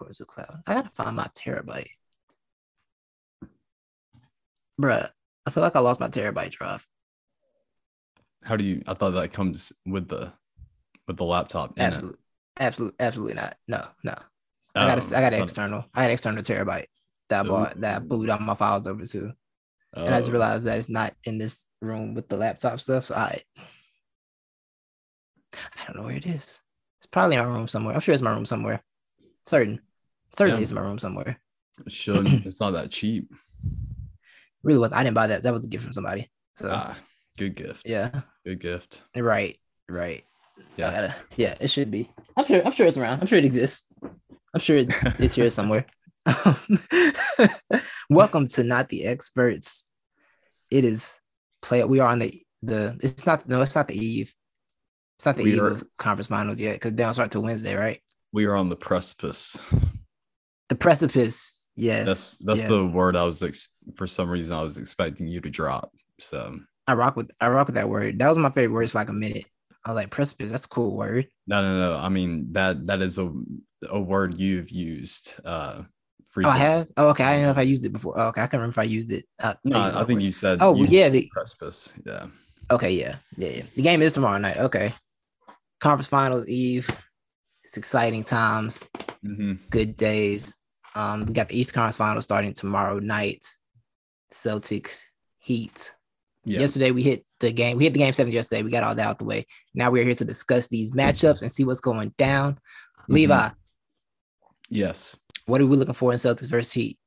Records of cloud. I gotta find my terabyte. Bruh, I feel like I lost my terabyte drive. How do you? I thought that comes with the with the laptop. Absolutely, absolutely, absolutely not. No, no. I got Oh, a, I got an external. I an external terabyte that I bought that I booted all my files over to, and I just oh, realized that it's not in this room with the laptop stuff. So I, I don't know where it is. It's probably in my room somewhere. I'm sure it's my room somewhere. Certain, certainly Yeah. it's in my room somewhere. it should. it's not that cheap. Really was. I didn't buy that. That was a gift from somebody. So Ah, good gift. yeah, Good gift. right, right. Yeah. Gotta, yeah, it should be. I'm sure. I'm sure it's around. I'm sure it exists. I'm sure it's, it's here somewhere. Welcome to not the experts. It is play. We are on the the. It's not. No, it's not the eve. It's not the We eve are- of conference finals yet because they don't start till Wednesday, right? We are on the precipice. The precipice. Yes, That's that's yes. the word I was ex- for some reason I was expecting you to drop. So I rock with. I rock with that word. That was my favorite word. It's like a minute. I was like precipice. That's a cool word. no, no, no. I mean that that is a a word you've used. Uh, Oh, I have. Oh, okay. I didn't know if I used it before. Oh, okay. I can't remember if I used it. Uh, No, I think word. you said. Oh you yeah. The, precipice. Yeah. Okay, yeah, yeah, yeah. The game is tomorrow night. Okay. Conference finals eve. It's exciting times, hmm good days. Um, we got the East Conference finals starting tomorrow night. Celtics, Heat. Yeah. Yesterday we hit the game. We hit the game seven yesterday. We got all that out the way. Now we're here to discuss these matchups and see what's going down. Mm-hmm. Levi, Yes. what are we looking for in Celtics versus Heat?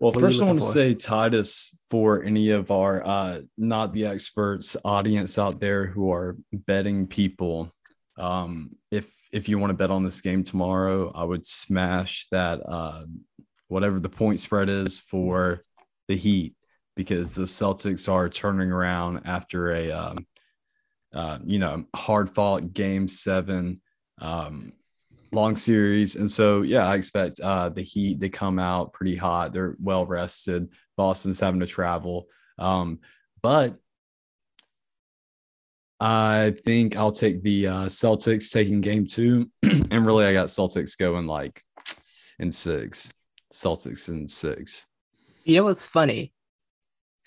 Well, What first I want to say Titus for any of our uh, not the experts audience out there who are betting people. Um, if if you want to bet on this game tomorrow, I would smash that uh, whatever the point spread is for the Heat because the Celtics are turning around after a um, uh, you know hard fought game seven. Um, long series. And so, yeah, I expect uh, the Heat to come out pretty hot. They're well rested. Boston's having to travel. Um, but I think I'll take the uh, Celtics taking game two. and really, I got Celtics going like in six. Celtics in six. You know what's funny?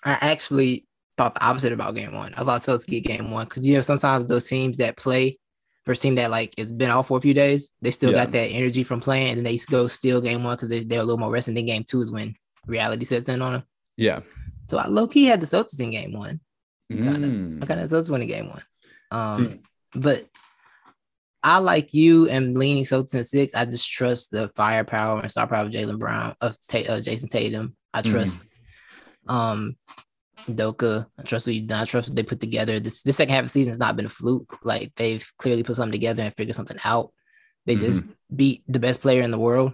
I actually thought the opposite about game one. I thought Celtics get game one because you know sometimes those teams that play first team that like it's been off for a few days, they still Yeah. got that energy from playing, and they go steal game one because they, they're a little more rested. Then game two is when reality sets in on them. Yeah. So I low key had the Celtics in game one. Kinda. Mm. I got the Celtics winning game one. Um, See- but I like you and leaning Celtics in six. I just trust the firepower and star power of Jaylen Brown of Ta- uh, Jayson Tatum. I Mhm. trust um Doka. I trust what you done. I trust what they put together. This this second half of the season has not been a fluke. Like they've clearly put something together and figured something out. They just beat the best player in the world.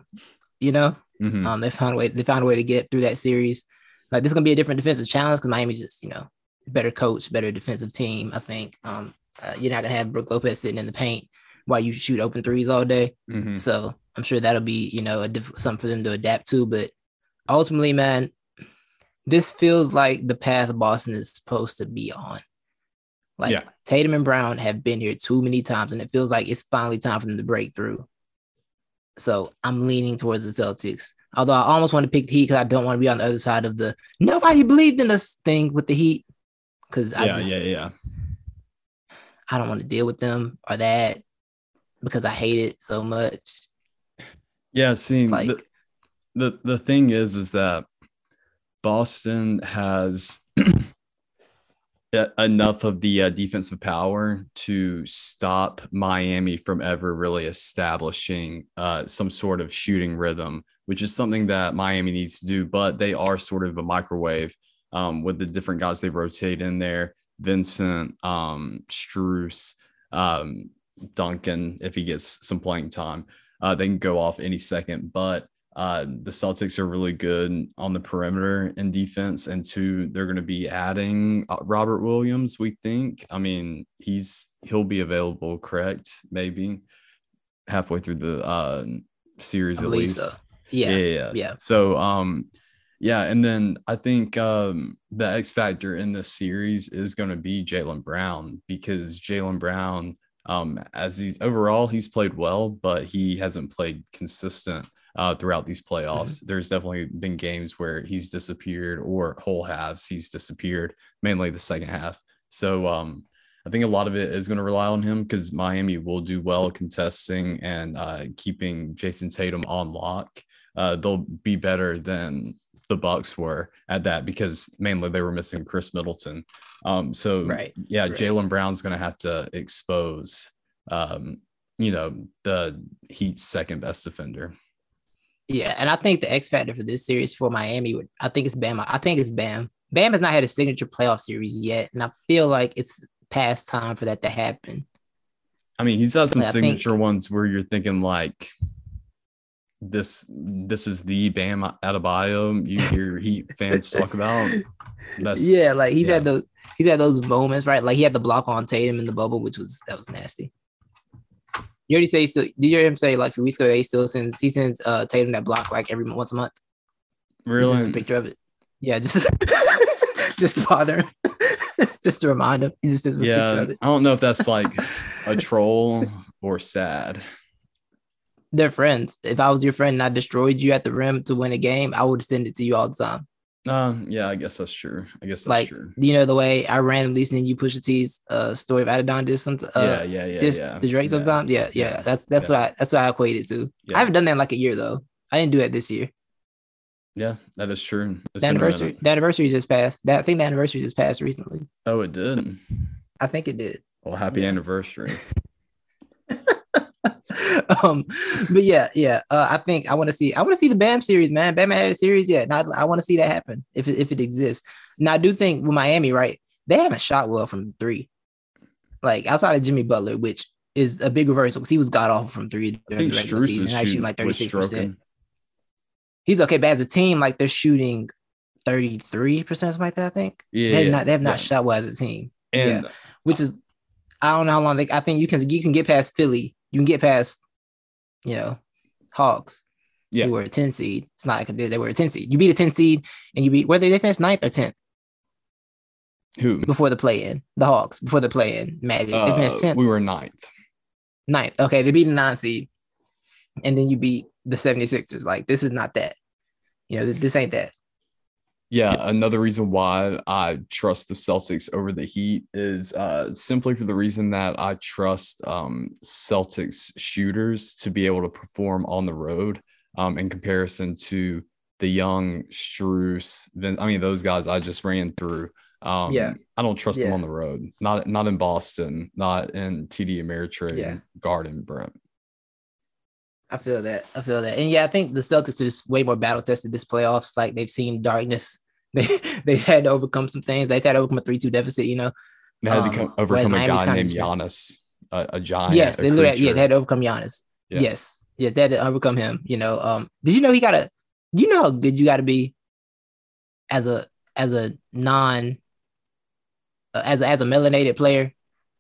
You know, Mhm. um, they found a way. They found a way to get through that series. Like this is gonna be a different defensive challenge because Miami's just you know better coach, better defensive team. I think um, uh, you're not gonna have Brook Lopez sitting in the paint while you shoot open threes all day. Mhm. So I'm sure that'll be you know a diff- something for them to adapt to. But ultimately, man, this feels like the path Boston is supposed to be on. Like Yeah. Tatum and Brown have been here too many times, and it feels like it's finally time for them to break through. So I'm leaning towards the Celtics. Although I almost want to pick the Heat because I don't want to be on the other side of the nobody believed in us thing with the Heat. Because I Yeah, just yeah, yeah. I don't want to deal with them or that because I hate it so much. Yeah, seeing like- the, the the thing is is that Boston has enough of the uh, defensive power to stop Miami from ever really establishing uh, some sort of shooting rhythm, which is something that Miami needs to do. But they are sort of a microwave um, with the different guys they rotate in there. Vincent, um, Strus, um, Duncan, if he gets some playing time, uh, they can go off any second. But uh, the Celtics are really good on the perimeter in defense, and two, they're going to be adding uh, Robert Williams. We think. I mean, he's he'll be available, correct? Maybe halfway through the uh, series I at least. so. Yeah. yeah, yeah. So, um, yeah, and then I think um, the X factor in this series is going to be Jaylen Brown because Jaylen Brown, um, as he overall he's played well, but he hasn't played consistent uh, throughout these playoffs. Mm-hmm. There's definitely been games where he's disappeared or whole halves he's disappeared, mainly the second half. So um, I think a lot of it is going to rely on him because Miami will do well contesting and uh, keeping Jayson Tatum on lock. Uh, they'll be better than the Bucks were at that because mainly they were missing Khris Middleton. Um, so right, yeah, right. Jaylen Brown's going to have to expose, um, you know, the Heat's second best defender. Yeah, and I think the X factor for this series for Miami would I think it's Bam. I think it's Bam. Bam has not had a signature playoff series yet, and I feel like it's past time for that to happen. I mean, he's had some signature think, ones where you're thinking like this this is the Bam Adebayo you hear Heat fans talk about. That's yeah, like he's yeah. had those he's had those moments, right? Like he had the block on Tatum in the bubble, which was that was nasty. You already say he still. Did you hear him say like a few weeks ago he still sends he sends uh Tatum that block like every once a month? Really? A picture of it. Yeah, just just to bother him, just to remind him. He just yeah. I don't know if that's like a troll or sad. They're friends. If I was your friend and I destroyed you at the rim to win a game, I would send it to you all the time. Um, yeah, I guess that's true. I guess that's like, true. You know the way I randomly send you Pusha T's uh story of Adidon distance. Uh, yeah, yeah, yeah, this, yeah. The Drake sometimes. Yeah, yeah. yeah. That's that's yeah. what I that's what I equated to. Yeah. I haven't done that in like a year though. I didn't do it this year. Yeah, that is true. It's the anniversary. The anniversary just passed. That I think the anniversary just passed recently. Oh, it did. I think it did. Well, happy anniversary. um, but yeah, yeah. Uh, I think I want to see. I want to see the Bam series, man. Bam had a series yet. I want to see that happen if it, if it exists. Now I do think with Miami, right? They haven't shot well from three. Like outside of Jimmy Butler, which is a big reversal because he was got off from three during the regular Strus season. Actually, like thirty six percent. He's okay, but as a team, like they're shooting thirty three percent, something like that. I think. Yeah, they have not. They have not yeah. shot well as a team. And yeah, which is I don't know how long they. I think you can you can get past Philly. You can get past you know, Hawks. Yeah. Who were a 10 seed. It's not like they were a 10 seed. You beat a 10 seed and you beat whether they finished ninth or 10th. Who? Before the play in. The Hawks. Before the play in. Magic. Uh, they finished 10th. We were ninth. Ninth. Okay. They beat a nine seed. And then you beat the 76ers. Like, this is not that. You know, this ain't that. Yeah, another reason why I trust the Celtics over the Heat is uh, simply for the reason that I trust um, Celtics shooters to be able to perform on the road um, in comparison to the young Strus. I mean, those guys I just ran through. Um, yeah, I don't trust yeah. them on the road. Not not in Boston. Not in TD Ameritrade yeah. Garden, Brent. I feel that. I feel that. And yeah, I think the Celtics are just way more battle tested this playoffs. Like they've seen darkness. They they had to overcome some things. They had to overcome a three two deficit. You know, they had to um, overcome a guy named Giannis, a, a, giant. Yes, they literally, yeah, they had to overcome Giannis. Yeah. Yes, yes, they had to overcome him. You know, um, did you know he got a? Do you know how good you got to be as a as a non uh, as a, as a melanated player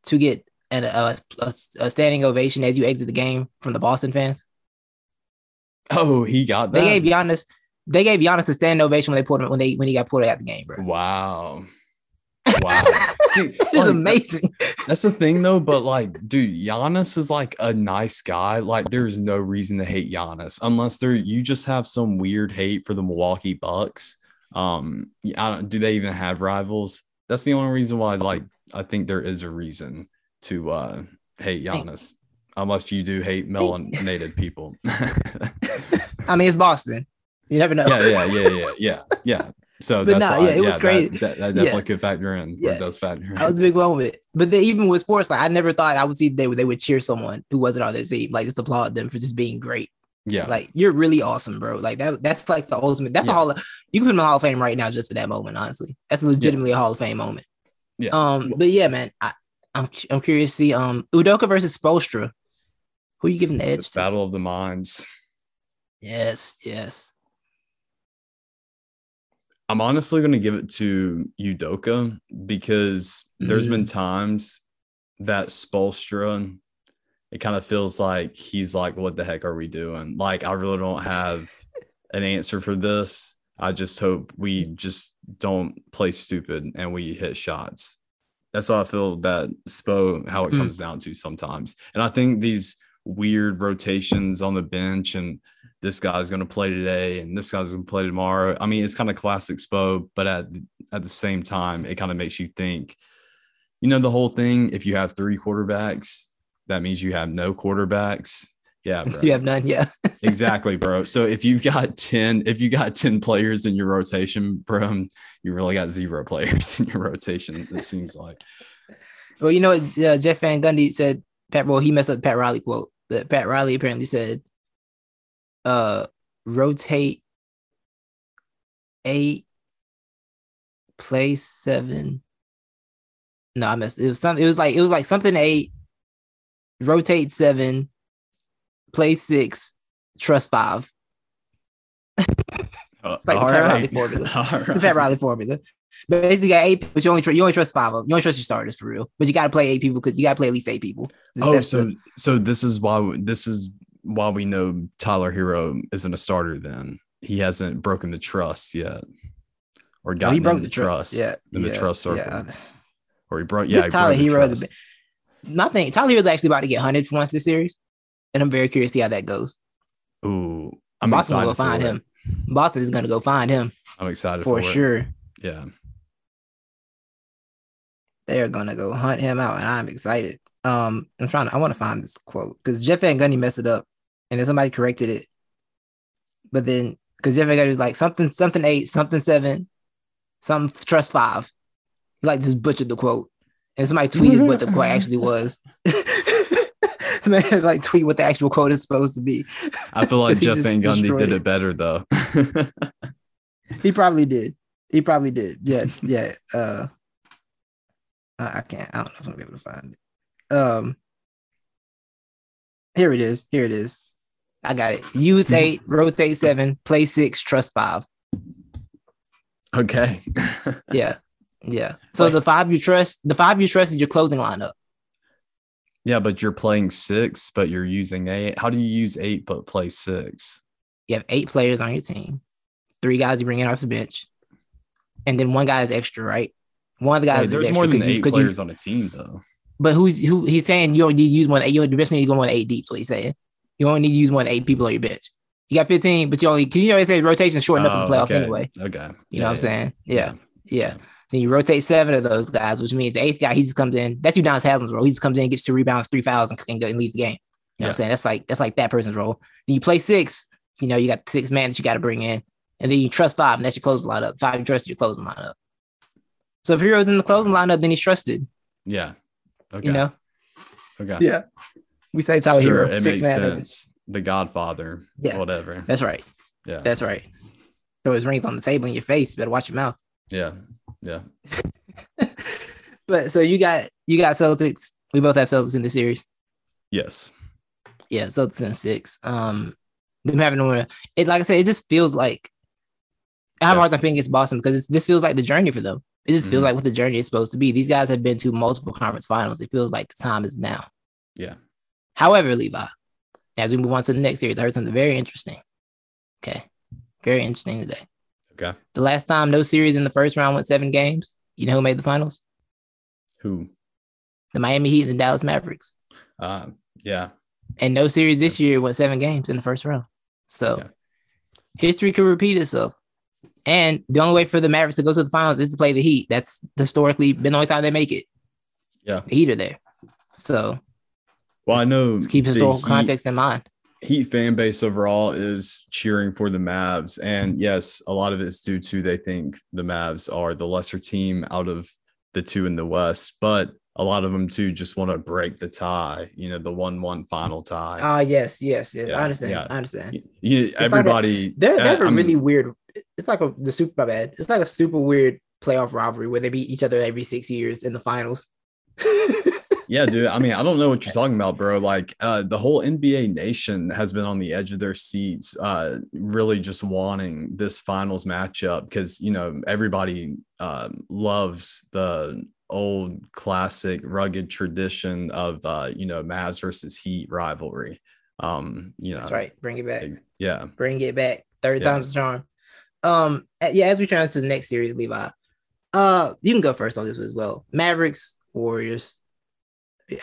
to get an, a, a, a standing ovation as you exit the game from the Boston fans? Oh, he got that. They gave Giannis. They gave Giannis a stand ovation when they put him when they when he got pulled out of the game, bro. Wow. Wow. it's like, amazing. That's the thing though, but like, dude, Giannis is like a nice guy. Like, there's no reason to hate Giannis unless there you just have some weird hate for the Milwaukee Bucks. Um, I don't do they even have rivals? That's the only reason why, like, I think there is a reason to uh hate Giannis unless you do hate melanated people. I mean, it's Boston. You never know. Yeah, yeah, yeah, yeah, yeah, yeah. So but that's no, why, yeah, it was great. That, that, that definitely yeah. could factor in. Yeah, it does factor in. That was a big moment. But then, even with sports, like I never thought I would see they would they would cheer someone who wasn't on their team, like just applaud them for just being great. Yeah, like you're really awesome, bro. Like that. That's like the ultimate. That's yeah. a hall. Of, you can put in the Hall of Fame right now just for that moment. Honestly, that's legitimately yeah. a Hall of Fame moment. Yeah. Um. But yeah, man, I, I'm I'm curious to see um Udoka versus Spoelstra. Who are you giving the edge the to? Battle of the minds. Yes. Yes. I'm honestly going to give it to Udoka because mm-hmm. there's been mm. times that Spoelstra, it kind of feels like he's like, what the heck are we doing? Like, I really don't have an answer for this. I just hope we just don't play stupid and we hit shots. That's how I feel that Spo, how it comes mm. down to sometimes. And I think these weird rotations on the bench and this guy's going to play today and this guy's going to play tomorrow. I mean, it's kind of classic Spo, but at at the same time, it kind of makes you think. You know, the whole thing. If you have three quarterbacks, that means you have no quarterbacks. Yeah, bro. You have none. Yeah. exactly, bro. So if you've got 10, if you got 10 players in your rotation, bro, you really got zero players in your rotation, it seems like. Well, you know uh, Jeff Van Gundy said, Pat, well, he messed up Pat Riley quote. But Pat Riley apparently said, uh, rotate eight, play seven. No, I missed. It was something. It was like it was like something eight, rotate seven, play six, trust five. it's like the Pat Riley formula. All it's the Pat Riley formula. Basically, you got eight, but you only you only trust five of them. You only trust your starters for real. But you got to play eight people because you got to play at least eight people. oh, so the, so this is why this is why we know Tyler Herro isn't a starter. Then he hasn't broken the trust yet, or got oh, he broke the trust. yeah, in yeah, the trust circle. Yeah. Or he broke. Yeah, he Tyler Herro. Is nothing. Tyler Herro is actually about to get hunted for once this series, and I'm very curious to see how that goes. Ooh, I'm Boston will go find him. Boston is going to go find him. I'm excited for, for sure. It. Yeah, they're gonna go hunt him out, and I'm excited. Um, I'm trying to. I want to find this quote because Jeff Van Gundy messed it up, and then somebody corrected it. But then, because Jeff Van Gundy was like something, something eight, something seven, something trust five. He like just butchered the quote, and somebody tweeted what the quote actually was. somebody like tweet what the actual quote is supposed to be. I feel like Jeff Van Gundy did it. it better though. he probably did. He probably did. Yeah, yeah. Uh, I, I can't. I don't know if I'm gonna be able to find it. Um, here it is. Here it is. I got it. Use eight, rotate seven, play six, trust five. Okay. yeah. Yeah. So like, the five you trust, the five you trust is your closing lineup. Yeah, but you're playing six, but you're using eight. How do you use eight but play six? You have eight players on your team, three guys you bring in off the bench, and then one guy is extra, right? One of the guys. Hey, there's more than eight you, players you, on a team, though. But who's who? He's saying you don't need to use one. You best need to go one eight deep. What he's saying. You only need to use one eight people on your bench. You got 15, but you only because you know they say rotation shorten up in the oh, playoffs okay. anyway. Okay. You yeah, know what I'm saying? Yeah. yeah. yeah. So you rotate seven of those guys, which means the eighth guy he just comes in. That's Udonis Haslem's role. He just comes in, gets two rebounds, three fouls, and, and, and leaves the game. You know yeah. what I'm saying? That's like that's like that person's role. Then you play six. You know, you got six man that you got to bring in, and then you trust five, and that's your closing lineup. Five you trust your closing lineup. So if Herro's in the closing lineup, then he's trusted. Yeah. Okay. You know. Okay. Yeah. We say Tyler sure, Herro. It makes man sense. The Godfather. Yeah. Whatever. That's right. Yeah. That's right. So his rings on the table in your face. You better watch your mouth. Yeah. Yeah. but so you got you got Celtics. We both have Celtics in the series. Yes. Yeah, Celtics in six. Um, them having to it like I said, it just feels like I have a hard time thinking it's Boston because this feels like the journey for them. It just feels mm-hmm. like what the journey is supposed to be. These guys have been to multiple conference finals. It feels like the time is now. Yeah. However, Levi, as we move on to the next series, I heard something very interesting. Okay. Very interesting today. Okay. The last time no series in the first round went seven games, you know who made the finals? Who? The Miami Heat and the Dallas Mavericks. Uh, yeah. And no series this year went seven games in the first round. So yeah. history could repeat itself. And the only way for the Mavericks to go to the finals is to play the Heat. That's historically been the only time they make it. Yeah. The Heat are there. So well, I know keep historical context in mind. Heat fan base overall is cheering for the Mavs. And yes, a lot of it's due to they think the Mavs are the lesser team out of the two in the West. But a lot of them too just want to break the tie, you know, the one-one final tie. Ah, uh, yes, yes, yes. Yeah, I understand. Yeah. I understand. You, everybody, like a, they're, they're uh, a really weird. It's like a the super. My bad. It's like a super weird playoff rivalry where they beat each other every six years in the finals. yeah, dude. I mean, I don't know what you're talking about, bro. Like, uh, the whole NBA nation has been on the edge of their seats, uh, really just wanting this finals matchup because you know everybody uh, loves the old classic rugged tradition of uh, you know Mavs versus Heat rivalry. Um, you know, that's right. Bring it back. Yeah, bring it back. Third yeah. time's the charm. Um, yeah. As we turn to the next series, Levi, uh, you can go first on this one as well. Mavericks, Warriors.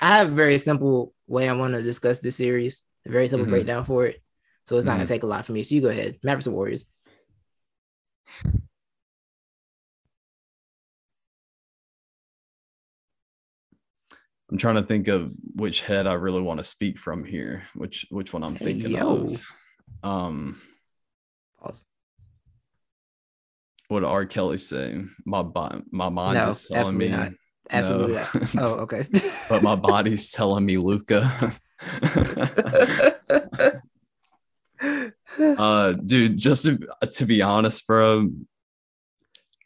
I have a very simple way I want to discuss this series. A very simple mm-hmm. breakdown for it. So it's not Mhm. gonna take a lot for me. So you go ahead. Mavericks and Warriors. I'm trying to think of which head I really want to speak from here. Which which one I'm thinking yo. of. Um, Pause. What did R. Kelly say? My bo- my mind No, is telling me absolutely not. Absolutely no. not. Oh, okay. but my body's telling me Luka. uh, dude, just to, to be honest, bro,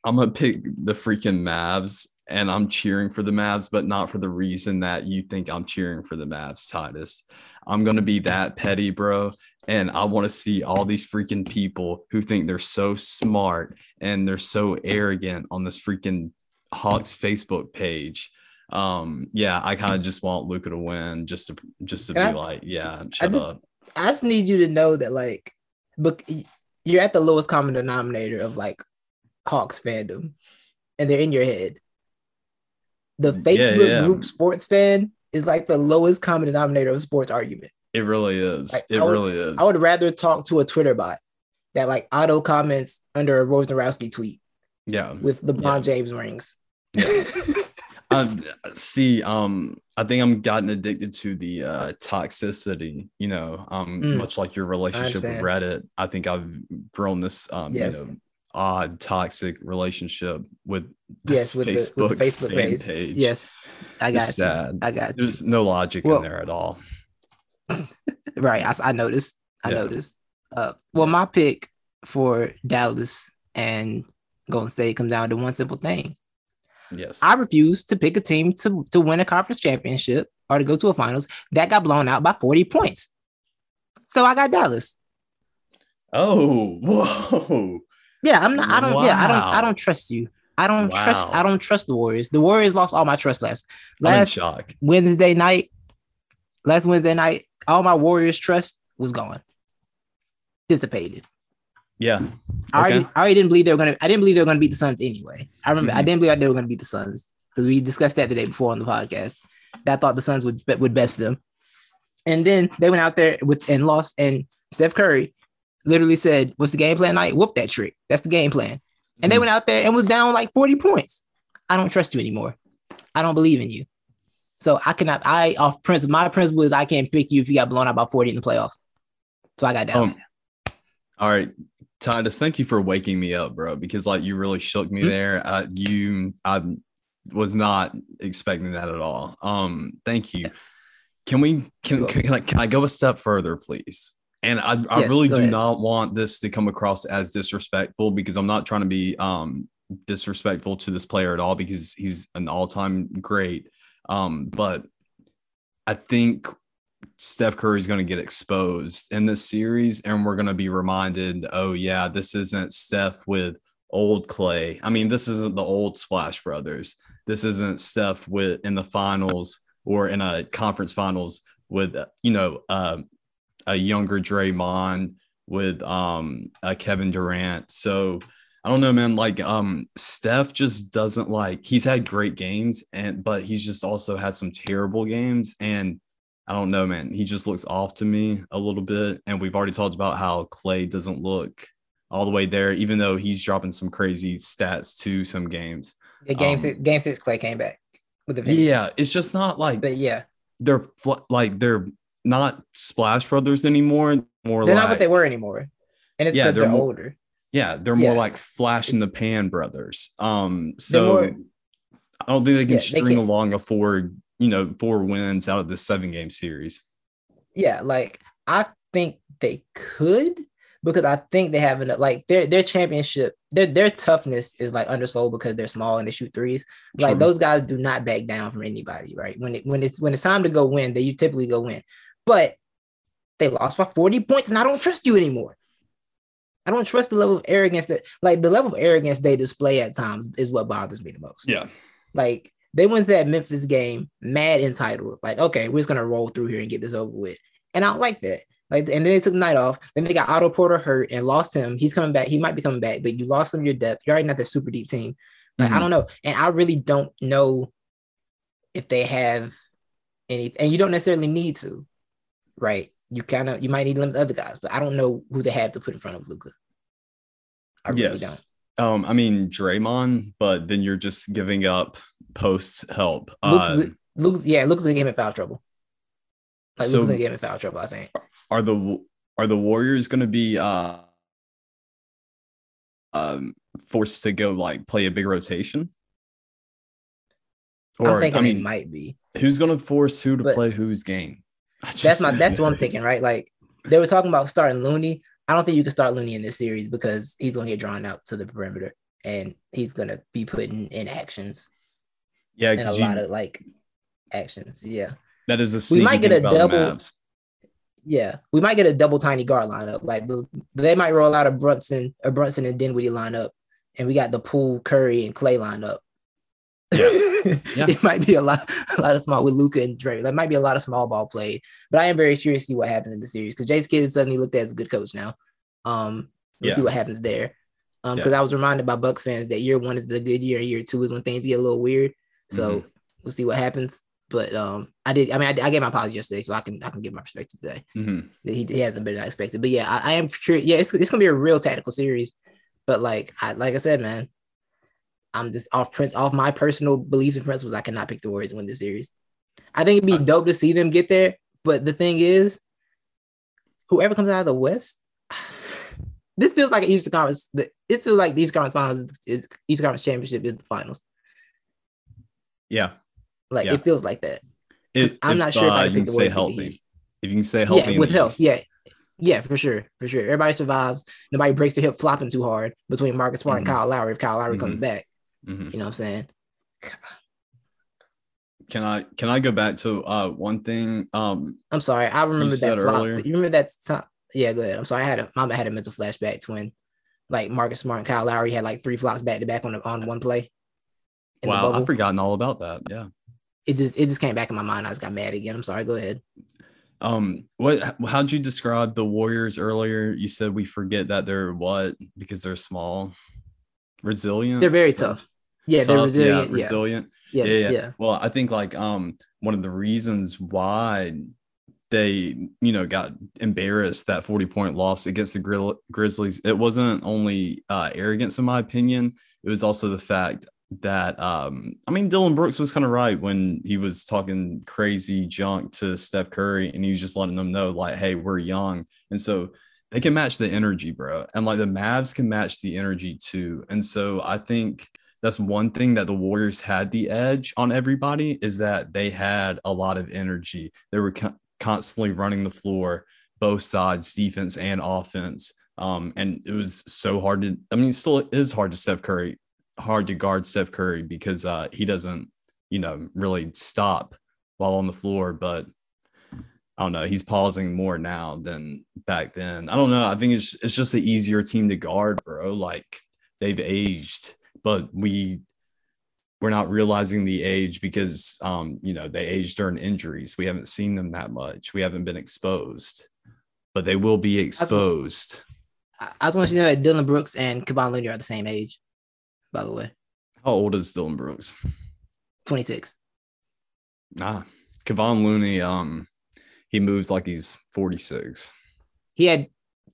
I'm gonna pick the freaking Mavs, and I'm cheering for the Mavs, but not for the reason that you think I'm cheering for the Mavs, Titus. I'm gonna be that petty, bro, and I want to see all these freaking people who think they're so smart and they're so arrogant on this freaking Hawks Facebook page. Um, yeah, I kind of just want Luka to win, just to just to Can be I- like, yeah, shut just- up. I just need you to know that like, but you're at the lowest common denominator of like Hawks fandom, and they're in your head. The Facebook yeah. group sports fan is like the lowest common denominator of sports argument. It really is. Like, it would- really is. I would rather talk to a Twitter bot that like auto comments under a Wojnarowski tweet yeah. with LeBron Yeah. James rings. Yeah. Um, see, um, I think I'm gotten addicted to the uh, toxicity. You know, um, Mm. much like your relationship with. Reddit. I think I've grown this, um, Yes. you know, odd toxic relationship with yes, this with Facebook, the with Facebook fan page. Yes, I got It's you. sad. I got you. There's no logic Well- in there at all. Right, I noticed. I Yeah. noticed. Uh, well, my pick for Dallas and Golden State comes down to one simple thing. Yes. I refuse to pick a team to, to win a conference championship or to go to a finals that got blown out by 40 points. So I got Dallas. oh, whoa. Yeah, I'm not. I don't. Yeah, I don't. I don't trust you. I don't trust. I don't trust the Warriors. The Warriors lost all my trust last last. Wednesday night. Last Wednesday night, all my Warriors trust was gone, dissipated. Yeah. I already, I already didn't believe they were gonna. I didn't believe they were gonna beat the Suns anyway. I remember I Mhm. didn't believe they were gonna beat the Suns because we discussed that the day before on the podcast. That I thought the Suns would would best them, and then they went out there with and lost. And Steph Curry literally said, "What's the game plan night? Whoop that trick. That's the game plan." And they Mhm. went out there and was down like forty points. I don't trust you anymore. I don't believe in you. So I cannot. I off principle. My principle is I can't pick you if you got blown out by forty in the playoffs. So I got Dallas. Um, All right, Titus, thank you for waking me up, bro. Because like you really shook me Mhm. there. Uh, you, I was not expecting that at all. Um, thank you. Can we? Can can I, can I go a step further, please? And I, I Yes, really do ahead. not want this to come across as disrespectful because I'm not trying to be um disrespectful to this player at all because he's an all-time great. Um, but I think Steph Curry is going to get exposed in this series, and we're going to be reminded, oh yeah, this isn't Steph with old Clay. I mean, this isn't the old Splash Brothers. This isn't Steph with in the finals or in a conference finals with uh, you know uh, a younger Draymond with um a Kevin Durant. So I don't know, man. Like um Steph just doesn't like he's had great games and but he's just also had some terrible games and I don't know, man. He just looks off to me a little bit. And we've already talked about how Clay doesn't look all the way there, even though he's dropping some crazy stats to some games. Yeah, game Um, six, game six, Clay came back with the vengeance. Yeah, it's just not like but yeah, they're fl- like they're not Splash Brothers anymore. More they're like not what they were anymore, and it's Yeah, they're they're, more- older. yeah, they're more Yeah. like Flash in the Pan brothers. Um, so more- I don't think they can Yeah, string can't- along a four, you know, four wins out of this seven game series. Yeah, like I think they could because I think they have enough. Like their their championship, their their toughness is like undersold because they're small and they shoot threes. Like True. those guys do not back down from anybody, right? When it when it's when it's time to go win, they you typically go win. But they lost by 40 points, and I don't trust you anymore. I don't trust the level of arrogance that like the level of arrogance they display at times is what bothers me the most. Yeah. Like they went to that Memphis game mad entitled. Like, okay, we're just gonna roll through here and get this over with. And I don't like that. Like, and then they took the night off. Then they got Otto Porter hurt and lost him. He's coming back. He might be coming back, but you lost some of your depth. You're already not that super deep team. Like, I Mhm. don't know. And I really don't know if they have any, and you don't necessarily need to, right? you kind of you might need to limit the other guys, but I don't know who they have to put in front of Luka. I really yes. don't. Um, I mean Draymond, but then you're just giving up post help. Luke's, Uh, Luke's, yeah, Luke's gonna him in foul trouble. Like So- Luke's gonna him in foul trouble, I think. are the are the Warriors going to be uh um forced to go like play a big rotation? I'm Or thinking I mean, they might be. who's going to force who to But- play whose game? That's my that's what I'm thinking, right? Like they were talking about starting Looney. I don't think you can start Looney in this series because he's gonna get drawn out to the perimeter and he's gonna be putting in actions Yeah, and a you- lot of like actions. Yeah. that is a we might get a double-. Yeah, we might get a double tiny guard lineup. Like the, they might roll out a Brunson, a Brunson and Dinwiddie lineup, and we got the Poole, Curry, and Clay lineup. Yeah. it might be a lot, a lot of small with Luka and Dre. There might be a lot of small ball played, but I am very curious to see what happens in the series because Jason Kidd suddenly looked at as a good coach now. Um, we'll Yeah. see what happens there. Um, because I was reminded by Bucks fans that year one is the good year, and year two is when things get a little weird. So Mm-hmm. we'll see what happens. But um, I did. I mean, I, I gave my apology yesterday, so I can I can give my perspective today. Mhm. He, he hasn't been than I expected. But yeah, I, I am sure. Yeah, it's, it's gonna be a real tactical series. But like I like I said, man, I'm just off prince off my personal beliefs and principles. I cannot pick the Warriors to win this series. I think it'd be dope to see them get there. But the thing is, whoever comes out of the West, this feels like an Eastern Conference. The, it feels like the Eastern Conference Finals is, is Eastern Conference Championship is the finals. Yeah, Like Yeah. it feels like that. If- I'm if, not sure if uh, I you can can stay Warriors. to beat the healthy. If you can stay healthy, Yeah, with health. Yeah. Yeah, for sure. For sure. Everybody survives. Nobody breaks their hip flopping too hard between Marcus Smart Mhm. and Kyle Lowry if Kyle Lowry comes Mhm. back. Mhm. You know what I'm saying? Can I can I go back to uh one thing? Um, I'm sorry. I remember that flop. earlier. You remember that time? Yeah, go ahead. I'm sorry. I had a mama had a mental flashback to when like Marcus Smart and Kyle Lowry had like three flops back to back on the, on one play. Wow. I've forgotten all about that. Yeah. It just it just came back in my mind. I just got mad again. I'm sorry. Go ahead. Um, what? How'd you describe the Warriors earlier? You said we forget that they're what because they're small, resilient. They're very tough. Yeah, they're resilient. Yeah, Yeah, resilient. yeah, yeah, yeah. yeah. Well, I think like um one of the reasons why they you know got embarrassed that 40 point loss against the Grizzlies, it wasn't only uh, arrogance in my opinion. It was also the fact that um I mean Dillon Brooks was kind of right when he was talking crazy junk to Steph Curry and he was just letting them know like hey we're young and so they can match the energy bro and like the Mavs can match the energy too and so I think that's one thing that the Warriors had the edge on everybody is that they had a lot of energy. They were co- constantly running the floor, both sides, defense and offense. Um, and it was so hard to, I mean, still is hard to Steph Curry, hard to guard Steph Curry because uh, he doesn't, you know, really stop while on the floor. But I don't know, he's pausing more now than back then. I don't know. I think it's it's just the easier team to guard, bro. Like they've aged but we we're not realizing the age because um you know they aged during injuries we haven't seen them that much we haven't been exposed but they will be exposed I, I just want you to know that Dillon Brooks and Kevon Looney are the same age. By the way, how old is dillon brooks 26. nah Kevon looney um he moves like he's 46 He had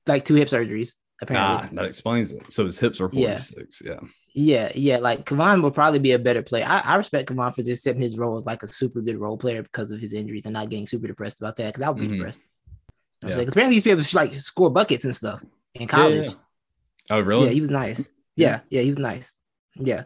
like two hip surgeries. Apparently, nah that explains it so his hips are 46 yeah Yeah, yeah. Like Kevon will probably be a better player. I, I respect Kevon for just accepting his role as like a super good role player because of his injuries and not getting super depressed about that. Because I would be Mhm. depressed. You know what I'm Yeah. saying? 'Cause apparently these people like score buckets and stuff in college. yeah. Yeah, oh really Yeah, he was nice. Yeah, yeah, he was nice. Yeah.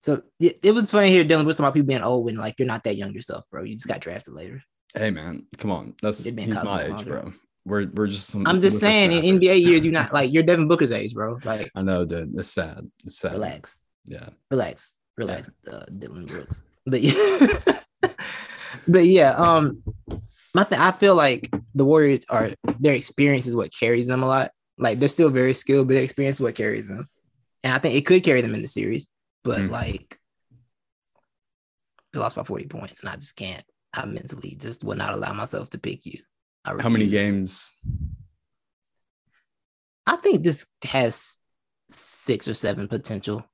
So yeah, it was funny here dealing with some people being old when like you're not that young yourself, bro. You just got drafted later. hey man come on that's he's my age longer. bro we're, we're just some I'm just saying in NBA years, you're not like you're Devin Booker's age, bro. Like i know dude it's sad it's sad relax. yeah relax, relax, uh, Dillon Brooks. But yeah, but yeah, um, my th- I feel like the Warriors are their experience is what carries them a lot. Like they're still very skilled, but their experience is what carries them, and I think it could carry them in the series. But Mm. like, they lost by forty points, and I just can't. I mentally just would not allow myself to pick you. How many games I think this has six or seven potential.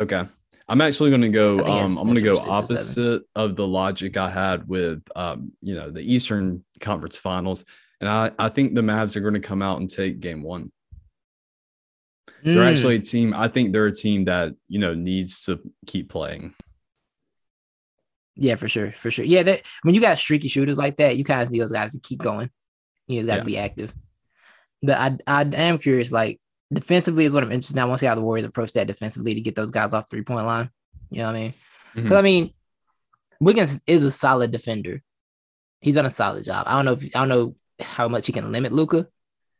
Okay. I'm actually going to go. Um, I'm going to go potentially six or seven. opposite of the logic I had with, um, you know, the Eastern Conference Finals, and I I think the Mavs are going to come out and take Game One. They're Mm, actually a team. I think they're a team that you know needs to keep playing. yeah, for sure, for sure. Yeah, that when you got streaky shooters like that, you kind of need those guys to keep going. You just got to Yeah. be active. But I I am curious, like defensively is what I'm interested in. I want to see how the Warriors approach that defensively to get those guys off three point line. You know what I mean? Because Mhm. I mean, Wiggins is a solid defender. He's done a solid job. I don't know if I don't know how much he can limit Luka,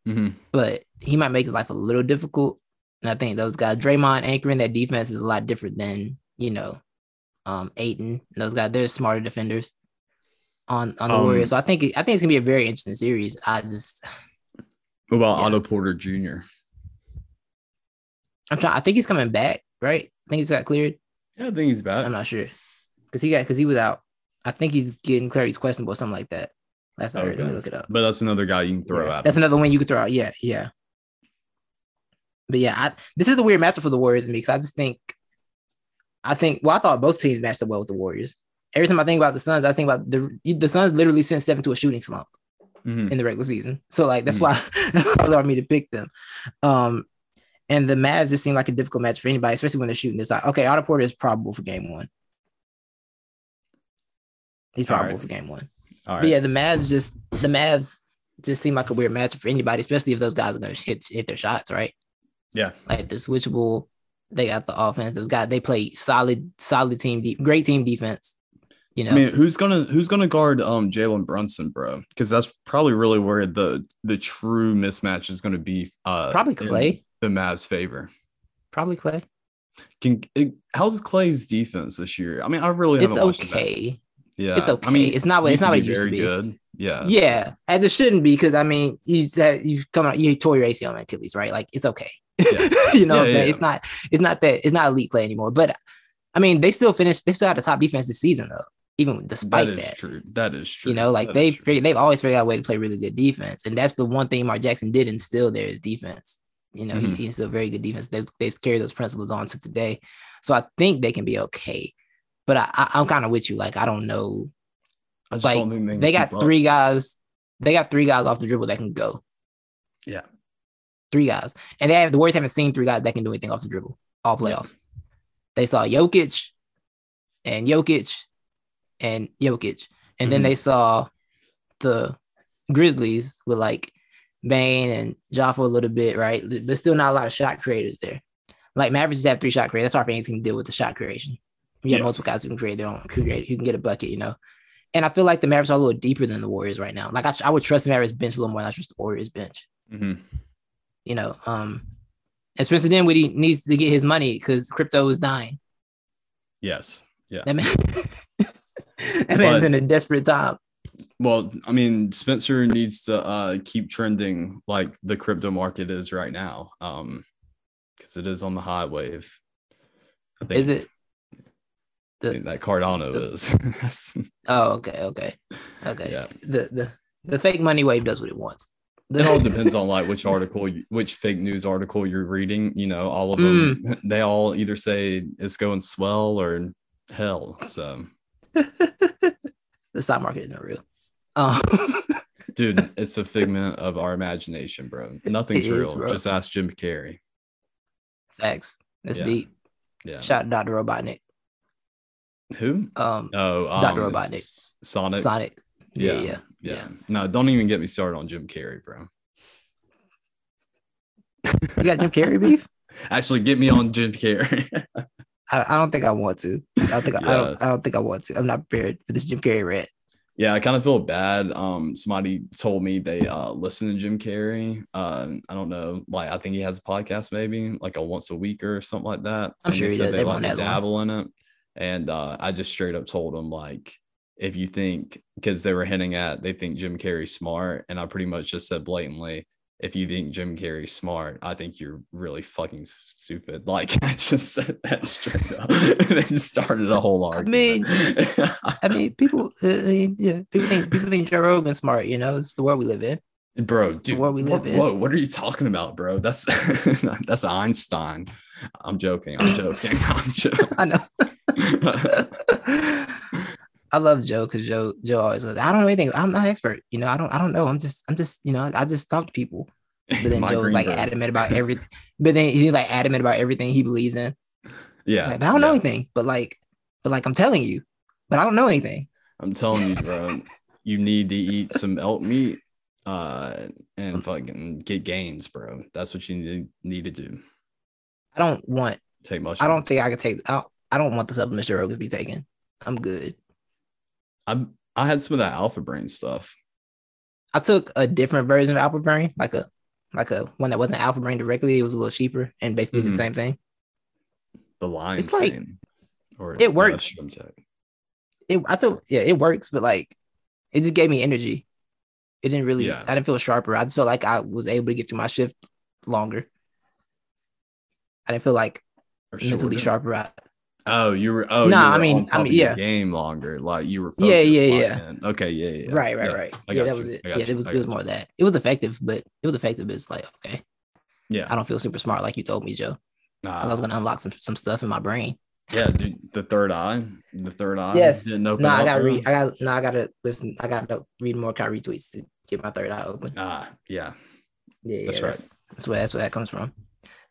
Mhm. but he might make his life a little difficult. And I think those guys, Draymond anchoring that defense is a lot different than you know, um, Ayton. Those guys, they're smarter defenders on on the Um, Warriors. So I think I think it's gonna be a very interesting series. I just What about Yeah. Otto Porter Jr.? I'm trying. I think he's coming back, right? I think he's got cleared. Yeah, I think he's back. I'm not sure because he got because he was out. I think he's getting cleared. He's questionable, or something like that. That's I heard. let me look it up. But that's another guy you can throw Yeah, at. That's another one you could throw out. Yeah, yeah. But yeah, I, this is a weird matchup for the Warriors to me because I just think, I think, well, I thought both teams matched up well with the Warriors. Every time I think about the Suns, I think about the the Suns literally sent Steph into a shooting slump Mhm. in the regular season. So like that's Mhm. why that's why it allowed me to pick them. Um, and the Mavs just seem like a difficult match for anybody, especially when they're shooting this out. Okay, Otto Porter is probable for game one. He's probable right. for game one. All right. But yeah, the Mavs just the Mavs just seem like a weird matchup for anybody, especially if those guys are gonna hit hit their shots, right? Yeah. Like they're switchable. They got the offense. Those guys they play solid, solid team, de- great team defense. You know, I mean, who's gonna who's gonna guard um Jalen Brunson, bro? Because that's probably really where the the true mismatch is gonna be. Uh, probably Clay. the Mavs' favor. Probably Clay. Can it, how's Clay's defense this year? I mean, I really It's watched it back. okay. Yeah, It's okay. I mean, It's not what- it's not what it used to very be. Good. Yeah. Yeah, and it shouldn't be because I mean you said you come out you tore your ACL and Achilles, right? Like it's okay. Yeah. you know Yeah, what I'm saying? It's not it's not that it's not elite play anymore. But I mean they still finished they still had the top defense this season though, even despite That that. is true. That is true. You know, like That they is true. figured, they've always figured out a way to play really good defense, and that's the one thing Mark Jackson did instill there is defense. You know, Mhm. he, he's a very good defense. They've, they've carried those principles on to today, so I think they can be okay. But I, I, I'm kind of with you. Like I don't know. I Like they got keep up. three guys. They got three guys off the dribble that can go. Yeah. Three guys, and they have the Warriors haven't seen three guys that can do anything off the dribble all playoffs. They saw Jokic, and Jokic, and Jokic, and then Mhm. they saw the Grizzlies with like Bane and Jaffa a little bit, right? There's still not a lot of shot creators there. Like Mavericks just have three shot creators. That's hard for team to deal with the shot creation. You have multiple guys who can create their own, create, who can get a bucket, you know. And I feel like the Mavericks are a little deeper than the Warriors right now. Like I, I would trust the Mavericks bench a little more than I trust the Warriors bench. Mhm. You know, um, and Spencer Dinwiddie needs to get his money because crypto is dying. Yes. Yeah. That man, that man's But- in a desperate time. Well, I mean, Spencer needs to uh, keep trending like the crypto market is right now, um, because it is on the high wave. I think, Is it? The, that Cardano the- is. oh, okay, okay, okay. Yeah. The the the fake money wave does what it wants. It all depends on like which article, you, which fake news article you're reading. You know, all of them, Mm. they all either say it's going swell or hell. So, the stock market isn't real. Um, dude, it's a figment of our imagination, bro. Nothing's is, real. bro. Just ask Jim Carrey. facts. That's Yeah. deep. Yeah. Shout out Dr. Robotnik. Who? Um, Oh, um, Dr. Robotnik. Sonic. Sonic. Yeah, Yeah. yeah, Yeah. No, don't even get me started on Jim Carrey, bro. You got Jim Carrey beef? Actually, get me on Jim Carrey. I, I don't think I want to. I don't think I, I don't. I don't think I want to. I'm not prepared for this Jim Carrey rant. yeah, I kind of feel bad. Um, somebody told me they uh listen to Jim Carrey. Uh, I don't know, like I think he has a podcast, maybe like a once a week or something like that. I'm And sure they he said does. They Everyone like to has one. dabble in it, and uh, I just straight up told him like. If you think, because they were hinting at, they think Jim Carrey's smart, and I pretty much just said blatantly, if you think Jim Carrey's smart, I think you're really fucking stupid. Like I just said that straight up. and just started a whole argument. I mean, I mean, people. uh, I mean, yeah, people think people think Joe Rogan's smart. You know, it's the world we live in. Bro, dude, world we live whoa, in. whoa, what are you talking about, bro? That's that's Einstein. I'm joking. I'm joking. I'm joking. I know. I love Joe because Joe Joe always goes, I don't know anything. I'm not an expert. You know, I don't I don't know. I'm just I'm just, you know, I just talk to people. But then Joe was like Greenberg. adamant about everything. But then he's like adamant about everything he believes in. Yeah, Like, but I don't know anything. But like, but like I'm telling you, but I don't know anything. I'm telling you, bro. you need to eat some elk meat, uh, and fucking get gains, bro. That's what you need need to do. I don't want Take much. I don't think I could take I don't, I don't want the supplements Joe Rogan's be taking. I'm good. I I had some of that alpha brain stuff. I took a different version of Alpha Brain, like a like a one that wasn't Alpha Brain directly. It was a little cheaper and basically Mhm. the same thing. The lion's It's like- mane, or it works. It I took yeah, it works, but like it just gave me energy. It didn't really Yeah. I didn't feel sharper. I just felt like I was able to get through my shift longer. I didn't feel like mentally sharper. I, Oh, you were. Oh, Nah, I mean- I mean, yeah. game longer. Like you were. Yeah, focused yeah, yeah. in. Okay, yeah, yeah. right, right, yeah. right. I Yeah, that you. was it. Yeah, got it was it was more of that. It was effective, but it was effective. But it's like, okay. Yeah. I don't feel super smart like you told me, Joe. Nah. I was gonna unlock some some stuff in my brain. yeah, dude. The third eye. The third eye. Yes. No, I gotta read. I got no, I gotta listen. I gotta read more Kyrie tweets to get my third eye open. Ah, yeah. Yeah, That's yeah, right. That's, that's where that's where that comes from.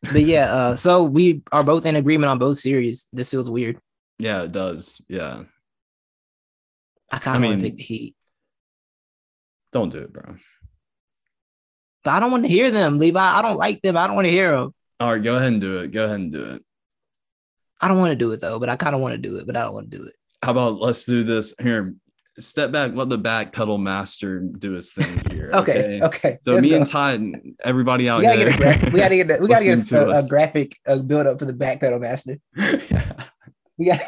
But yeah, uh, so we are both in agreement on both series. This feels weird. Yeah, it does. Yeah. I kind of want to pick the Heat, Don't do it, bro. but I don't want to hear them, Levi. I don't like them. I don't want to hear them. All right, go ahead and do it. Go ahead and do it. I don't want to do it though, but I kind of want to do it, but I don't want to do it. How about let's do this here? Step back. Let the back pedal master do his thing here. Okay, okay. So let's me go. and Ty, and everybody out we gotta here. get a we gotta get a, we gotta get a, a, a graphic uh, build up for the back pedal master. Yeah. We got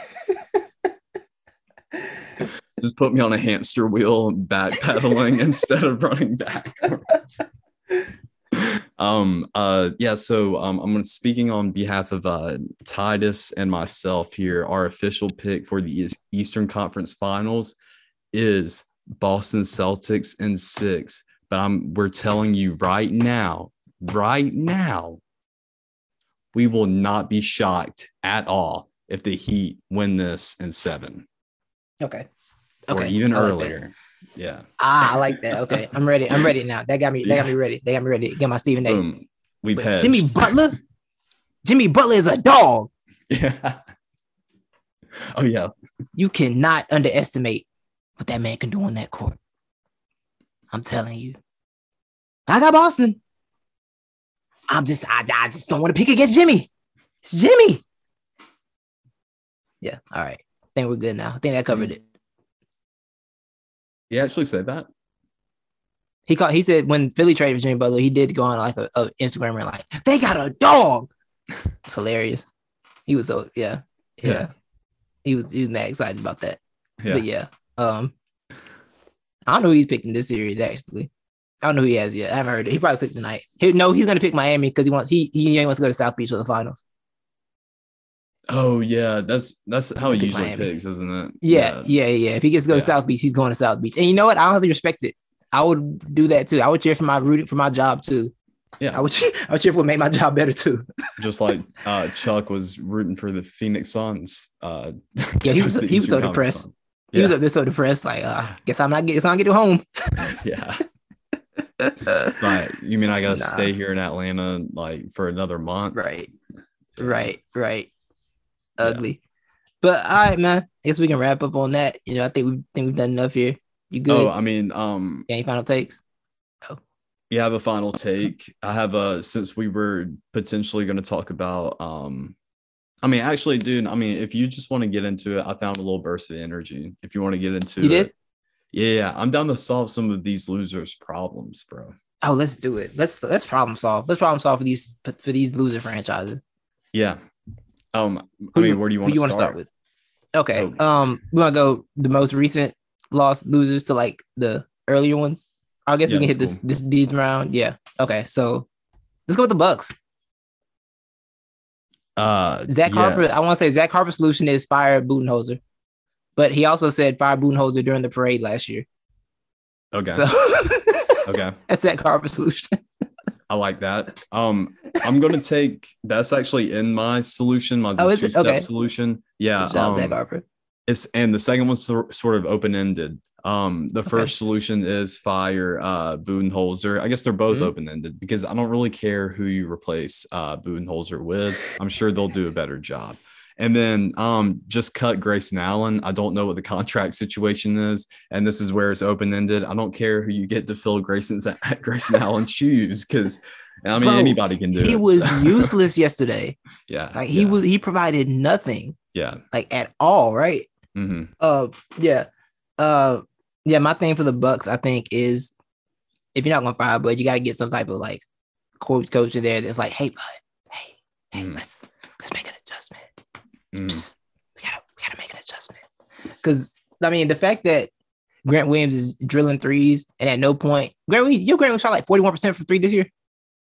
Just put me on a hamster wheel, back pedaling instead of running back. um uh yeah so um i'm speaking on behalf of uh titus and myself here our official pick for the eastern conference finals is boston celtics in six but i'm we're telling you right now right now we will not be shocked at all if the heat win this in seven okay. or Okay. even I like that. earlier yeah Ah, I like that. Okay, I'm ready. I'm ready now. That got me. That got me ready. They got me ready. Get my Stephen A. But had Jimmy Butler. Jimmy Butler is a dog. yeah oh yeah You cannot underestimate what that man can do on that court. I'm telling you. I got Boston. I'm just, I, I just don't want to pick against Jimmy. It's Jimmy. Yeah. All right. I think we're good now. I think that covered it. he actually said that He called. He said when Philly traded for Jimmy Butler, he did go on like a, a Instagram and like they got a dog. It's hilarious. He was so yeah, yeah. Yeah. He was he was mad excited about that. yeah But yeah, um, I don't know who he's picking this series actually. I don't know who he has yet. I haven't heard it. He probably picked tonight. He, no, he's gonna pick Miami because he wants he he wants to go to South Beach for the finals. oh yeah that's that's how he Pick usually Miami. picks isn't it Yeah, yeah, yeah. If he gets to go Yeah. to South Beach, he's going to South Beach. And you know what? I honestly respect it. I would do that too. I would cheer for my rooting for my job too. Yeah. I would. I would cheer for make my job better too. just like uh chuck was rooting for the phoenix suns uh Yeah, he was- he was so depressed. Finals. He yeah was up there so depressed. Like, uh, guess I'm not getting. I'm getting home. yeah Like, you mean I gotta Nah. stay here in Atlanta like for another month? right, right, right. Ugly. But all right, man. I guess we can wrap up on that. You know, I think we think we've done enough here. You good? Oh, I mean, um, Any final takes? Oh. You have a final take. I have a since we were potentially going to talk about. Um, I mean, actually, dude. I mean, if you just want to get into it, I found a little burst of energy. If you want to get into You it, did? yeah, I'm down to solve some of these losers' problems, bro. Oh, let's do it. Let's let's problem solve. Let's problem solve for these for these loser franchises. Yeah. Um, I Who mean, where do you want you to want to start? start with? Okay. Oh. Um, we want to go the most recent lost losers to like the earlier ones. I guess Yeah, we can hit that's this this these round. Yeah. Okay. So let's go with the Bucks. Uh, Zach Harper. yes. I want to say Zach Harper's solution is fire Budenholzer, but he also said fire Budenholzer during the parade last year. Okay. So Okay. That's that Carver solution. I like that. Um, I'm gonna take that's actually in my solution, my Oh, is it? Okay. solution. Yeah. Out Zach um, Harper. It's and the second one's sor- sort of open ended. Um, the first solution is fire uh Budenholzer. I guess they're both Mhm. open ended because I don't really care who you replace uh Budenholzer with. I'm sure they'll do a better job. And then um just cut Grayson Allen. I don't know what the contract situation is, and this is where it's open ended. I don't care who you get to fill Grayson's Grayson Allen's shoes because I mean Bro, anybody can do it. He so- was useless yesterday. yeah, Like he yeah, was he provided nothing yeah. like at all, right? hmm Uh yeah. Uh yeah, my thing for the Bucks, I think, is if you're not gonna fire Bud, you gotta get some type of like coach coach in there that's like, hey bud, hey, hey, Mm. let's let's make an adjustment. Mm. Psst, we gotta we gotta make an adjustment. Cause I mean the fact that Grant Williams is drilling threes and at no point Grant Williams, your Grant Williams shot like 41% from three this year.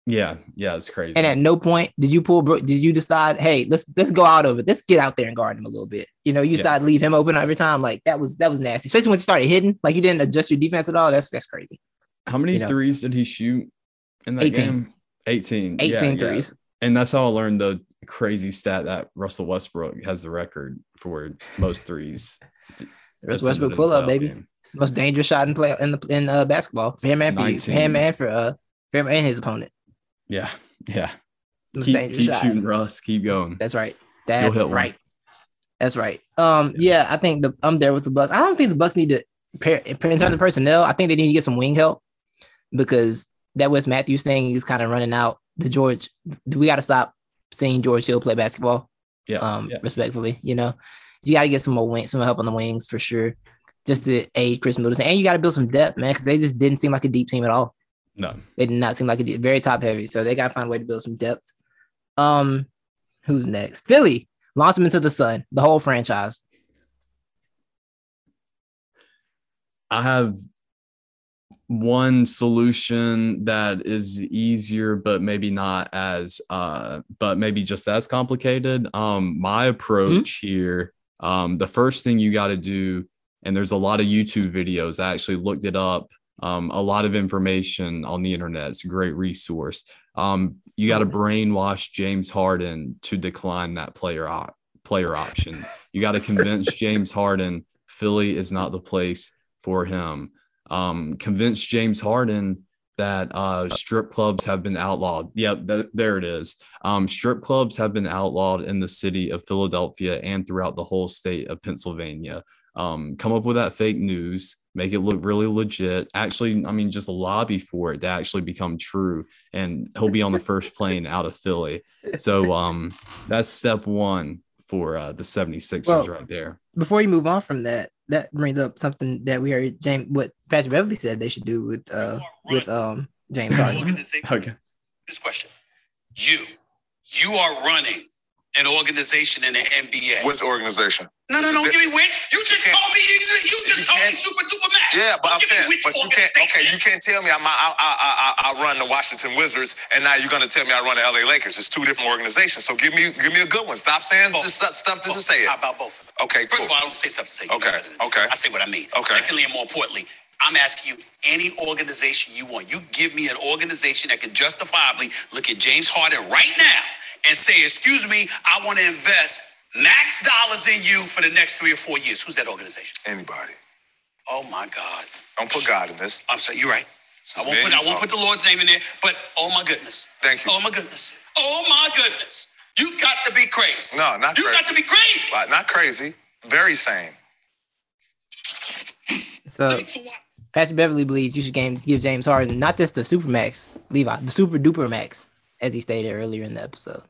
Yeah, yeah, it's crazy. And at no point did you pull Bro- did you decide, hey, let's let's go out of it. Let's get out there and guard him a little bit. You know, you Yeah. decide to leave him open every time. Like that was that was nasty, especially when you started hitting. Like you didn't adjust your defense at all. That's that's crazy. How many you know. threes did he shoot in that 18. game? 18. 18 yeah, yeah. threes. And that's how I learned the crazy stat that Russell Westbrook has the record for most threes. Russ attempted Westbrook pull up, baby. game. It's the most dangerous shot in play in the in uh, basketball for him and for, you, for him and for uh for him and his opponent. Yeah, yeah. Most Keep, dangerous keep shot. shooting, Russ. Keep going. That's right. That's one. right. That's right. Um, yeah. I think the I'm there with the Bucks. I don't think the Bucks need to pair in terms of personnel. I think they need to get some wing help because that Wes Matthews thing is kind of running out. The George, we got to stop seeing George Hill play basketball. Yeah, Um, yeah. respectfully, you know, you got to get some more wing, some help on the wings for sure, just to aid Khris Middleton, and you got to build some depth, man, because they just didn't seem like a deep team at all. No. They did not seem like deep, very top heavy, so they got to find a way to build some depth. Um, who's next? Philly launch them into the sun, the whole franchise. I have one solution that is easier, but maybe not as uh, but maybe just as complicated. Um, my approach here, um, the first thing you got to do, and there's a lot of YouTube videos. I actually looked it up. Um, a lot of information on the internet. It's a great resource. Um, you got to brainwash James Harden to decline that player op- player option. You got to convince James Harden Philly is not the place for him. Um, convince James Harden that uh, strip clubs have been outlawed. Yep, th- there it is. Um, strip clubs have been outlawed in the city of Philadelphia and throughout the whole state of Pennsylvania. Um, come up with that fake news, make it look really legit. Actually, I mean, just lobby for it to actually become true, and he'll be on the first plane out of Philly. So um, that's step one for uh, the 76ers Well, right there. Before you move on from that, that brings up something that we heard James, what Patrick Beverley said they should do with uh with um James Harden. Organization- Okay. This question. You, you are running an organization in the NBA. Which organization? no, no, no, give me which. You just can't- me, you, just told me can't- super duper Mac. Yeah, but Don't I'm saying, but you can't. Okay, you can't tell me I'm, I, I, I, I, run the Washington Wizards, and now you're gonna tell me I run the LA Lakers. It's two different organizations. So give me, give me a good one. Stop saying Both. this stuff, stuff to say it. How about both of them? Okay, First cool. of all, I don't say stuff to say. Okay, know okay. I say what I mean. Okay. Secondly, and more importantly, I'm asking you any organization you want. You give me an organization that can justifiably look at James Harden right now and say, "Excuse me, I want to invest max dollars in you for the next three or four years." Who's that organization? Anybody? Oh my God. Don't put God in this. I'm sorry, you're right. I won't put I won't put the Lord's name in there, but oh my goodness. Thank you. Oh my goodness. Oh my goodness. You got to be crazy. No, not You crazy. You got to be crazy. But not crazy. Very sane. So Patrick Beverley believes you should game, give James Harden not just the Supermax, Levi, the Super Duper Max, as he stated earlier in the episode.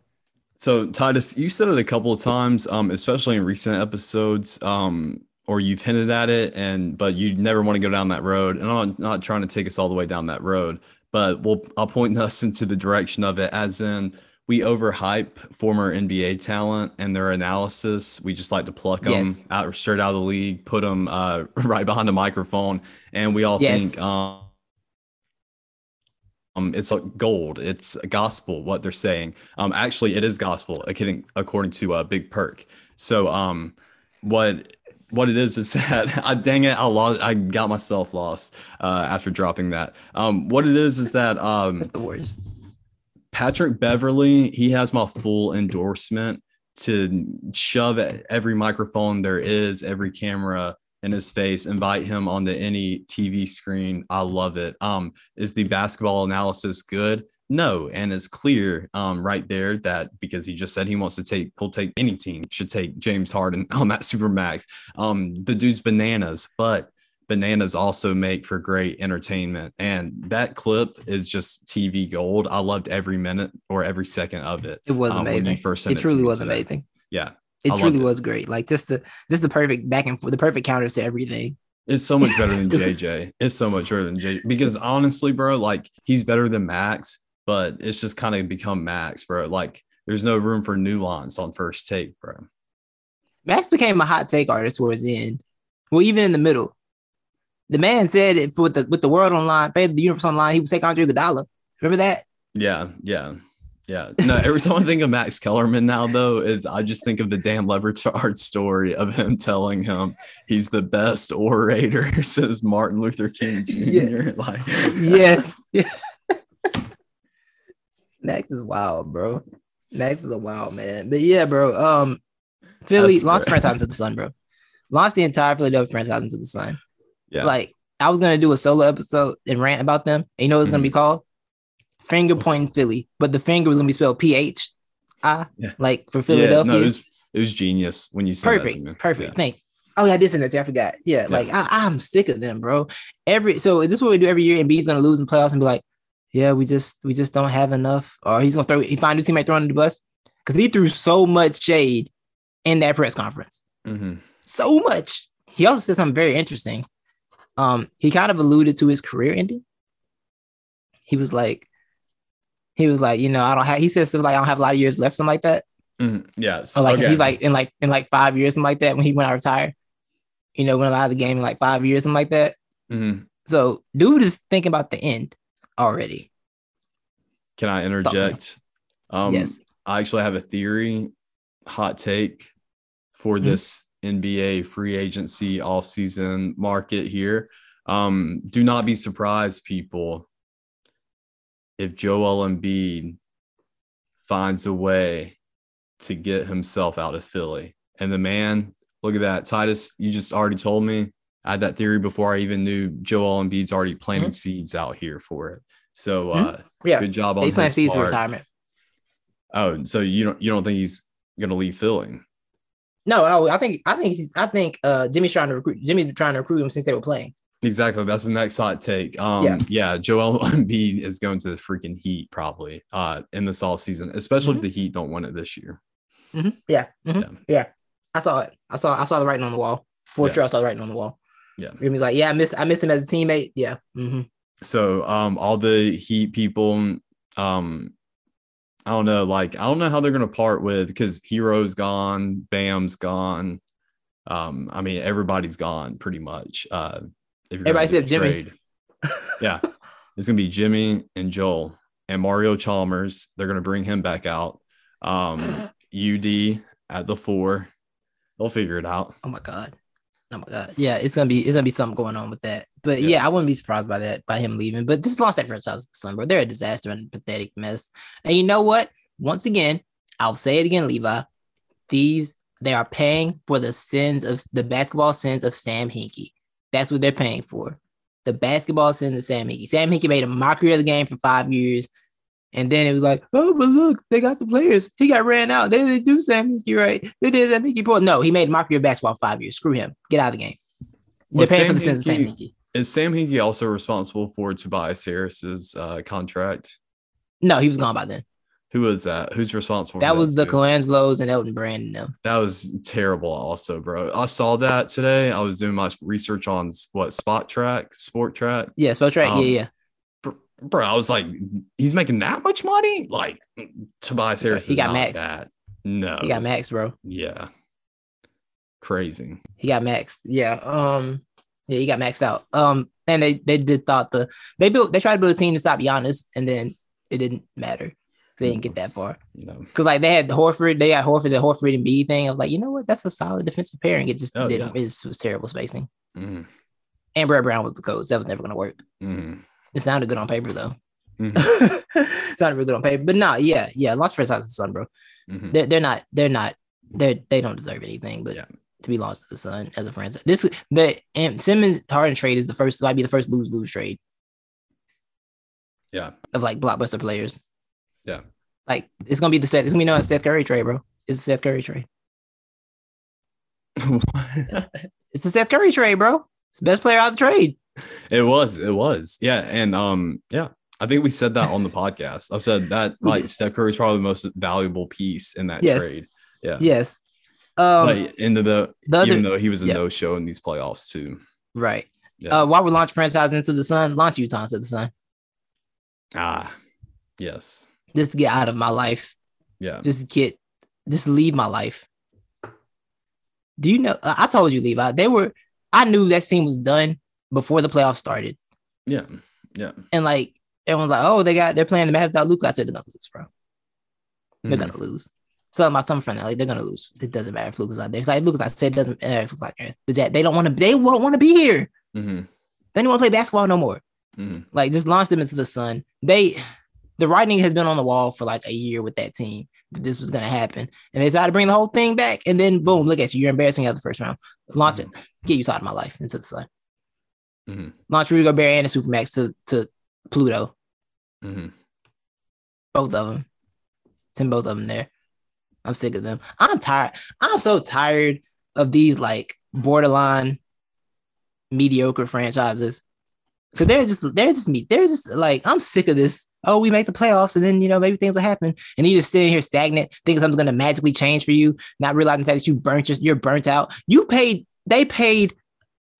So Titus, you said it a couple of times, um, especially in recent episodes, um, or you've hinted at it, and but you never want to go down that road. And I'm not, not trying to take us all the way down that road, but we'll I'll point us into the direction of it, as in we overhype former NBA talent and their analysis. We just like to pluck them out straight out of the league, put them uh, right behind the microphone, and we all Yes. think. Um, um, it's like gold. It's gospel. What they're saying. Um, actually, it is gospel. According according to uh, Big Perk. So, um, what what it is is that I dang it, I lost. I got myself lost uh, after dropping that. Um, what it is is that um, That's the worst. Patrick Beverley, he has my full endorsement to shove at every microphone there is, every camera in his face, invite him onto any TV screen. I love it. Um, is the basketball analysis good? No, and it's clear um, right there that because he just said he wants to take, he'll take any team should take James Harden um, at Supermax. Um, the dude's bananas, but bananas also make for great entertainment. And that clip is just TV gold. I loved every minute or every second of it. It was um, amazing. first It truly was amazing. Yeah, It I truly it. was great. Like just the just the perfect back and forth, the perfect counters to everything. it's so much better than JJ. It's so much better than JJ because honestly, bro, like he's better than Max, but it's just kind of become Max, bro. Like there's no room for nuance on first take, bro. Max became a hot take artist towards the end. Well, even in the middle. The man said it with the with the world online, the universe online, he would take Andre Iguodala. Remember that? Yeah, yeah, yeah. No, every time I think of Max Kellerman now, though, is I just think of the Dan Le Batard story of him telling him he's the best orator since Martin Luther King Jr. Yeah. Like, yes. Max is wild, bro. Max is a wild man. But yeah, bro. Um, Philly That's launched great. franchise into the sun, bro. Launched the entire Philadelphia franchise into the sun. yeah, Like I was gonna do a solo episode and rant about them. And you know what it's gonna be called? Finger pointing Philly, but the finger was gonna be spelled P H I, Yeah. like for yeah. Philadelphia. No, it was it was genius when you said that perfect, me. perfect. Yeah. Thank. Oh yeah, I did send that to you. I forgot. Yeah, like I, I'm sick of them, bro. Every so this is what we do every year, and B's gonna lose in playoffs and be like, yeah, we just we just don't have enough, or he's gonna throw he find his teammate throwing the bus because he threw so much shade in that press conference, Mhm. so much. He also said something very interesting. Um, he kind of alluded to his career ending. He was like, he was like, you know, I don't have. He said stuff like I don't have a lot of years left, something like that. Mhm. Yes. Or like okay. he's like in like in like five years, something like that, when he went out retire. You know, went out of the game in like five years, something like that. Mhm. So dude is thinking about the end already. Can I interject? Um, yes. I actually have a theory, hot take for Mhm. this NBA free agency offseason market here. Um, do not be surprised, people, if Joel Embiid finds a way to get himself out of Philly. And the man, look at that. Titus, you just already told me. I had that theory before I even knew Joel Embiid's already planting seeds out here for it. So uh Mm-hmm. Yeah. good job on He's his part. retirement. Oh, so you don't you don't think he's gonna leave Philly? No, oh, I think I think he's I think uh Jimmy's trying to recruit Jimmy trying to recruit him since they were playing. Exactly. That's the next hot take. Um, Yeah. yeah, Joel Embiid is going to the freaking Heat probably uh in this off season, especially if the Heat don't win it this year. Mhm. Yeah. mhm. Yeah. I saw it. I saw I saw the writing on the wall. For Yeah. sure, I saw the writing on the wall. Yeah. Jimmy's like, yeah, I miss I miss him as a teammate. Yeah. hmm So um all the Heat people, um, I don't know, like I don't know how they're gonna part with because Herro's gone, Bam's gone. Um, I mean everybody's gone pretty much. Uh if you're gonna Everybody except Jimmy. yeah. It's gonna be Jimmy and Joel and Mario Chalmers. They're gonna bring him back out. Um, UD at the four. They'll figure it out. Oh my god. Oh my god. Yeah, it's gonna be it's gonna be something going on with that. But Yeah. yeah, I wouldn't be surprised by that by him leaving. But just lost that franchise the Sun. They're a disaster and a pathetic mess. And you know what? Once again, I'll say it again, Levi. These they are paying for the sins of the basketball sins of Sam Hinkie. That's what they're paying for. The basketball sins of Sam Hinkie. Sam Hinkie made a mockery of the game for five years. And then it was like, oh, but look, they got the players. He got ran out. They didn't do Sam Hinkie right. They did Sam Hinkie poor. No, he made a mockery of basketball five years. Screw him. Get out of the game. They're Was paying for the sins of Sam Hinkie. Is Sam Hinkie also responsible for Tobias Harris's uh, contract? No, he was gone by then. Who was that? Who's responsible? for That was the? Colangelos and Elton Brand and them. That was terrible, also, bro. I saw that today. I was doing my research on what Spotrac, Sport Track. Yeah, Spotrac. Um, yeah, yeah. Bro, I was like, he's making that much money? Like Tobias right. Harris He got maxed. that. No, He got maxed, bro. yeah, crazy. He got maxed. Yeah. Um. Yeah, he got maxed out. Um. And they they did thought the they built they tried to build a team to stop Giannis, and then it didn't matter. They didn't get that far No. because like they had Horford, they got Horford, the Horford and B thing. I was like, you know what? That's a solid defensive pairing. It just Oh, didn't. It just was terrible spacing. Mhm. And Brett Brown was the coach. That was never going to work. Mhm. It sounded good on paper though. Mhm. sounded real good on paper, but nah, yeah, yeah. Launch franchise to the Sun, bro. Mhm. They're, they're not. They're not. They they don't deserve anything, but Yeah. to be launched to the Sun as a franchise. This the and Simmons Harden trade is the first. Might be the first lose lose trade Yeah. of like blockbuster players. Yeah. Like it's gonna be the set. It's gonna be no Seth Curry trade, bro. It's a Seth Curry trade. It's a Seth Curry trade, bro. It's the best player out of the trade. it was. It was. Yeah. And um, yeah. I think we said that on the podcast. I said that like. Seth Curry is probably the most valuable piece in that Yes. trade. Yeah. Yes. Um, like into the, the other, even though he was a yeah. no show in these playoffs too. right. Yeah. Uh, while we're launch franchise into the sun, launch Utah into the sun. ah, yes. Just get out of my life. Yeah. Just get, just leave my life. Do you know? I told you, Levi. They were. I knew that scene was done before the playoffs started, Yeah. Yeah. and like everyone's like, "Oh, they got they're playing the Mavs without Luka." I said they're gonna lose, bro. They're Mhm. gonna lose. So my some friend, like they're gonna lose. It doesn't matter if Luka's not there. It's like Lucas, I said, it doesn't matter if Luka's not there. The Jazz- They don't want to. They won't want to be here. Mhm. They don't want to play basketball no more. Mhm. Like just launch them into the sun. They, the writing has been on the wall for like a year with that team that this was gonna happen, and they decided to bring the whole thing back. And then boom, look at you. You're embarrassing out the first round. Launch it. Get you out of my life into the sun. Mhm. Launch Rudy Gobert and the Supermax to to Pluto. Mhm. Both of them. Send both of them there. I'm sick of them. I'm tired. I'm so tired of these like borderline mediocre franchises. Cause they're just they're just me. They're just like I'm sick of this. Oh, we make the playoffs, and then you know maybe things will happen, and you just sitting here stagnant, thinking something's gonna magically change for you, not realizing the fact that you burnt just you're burnt out. You paid they paid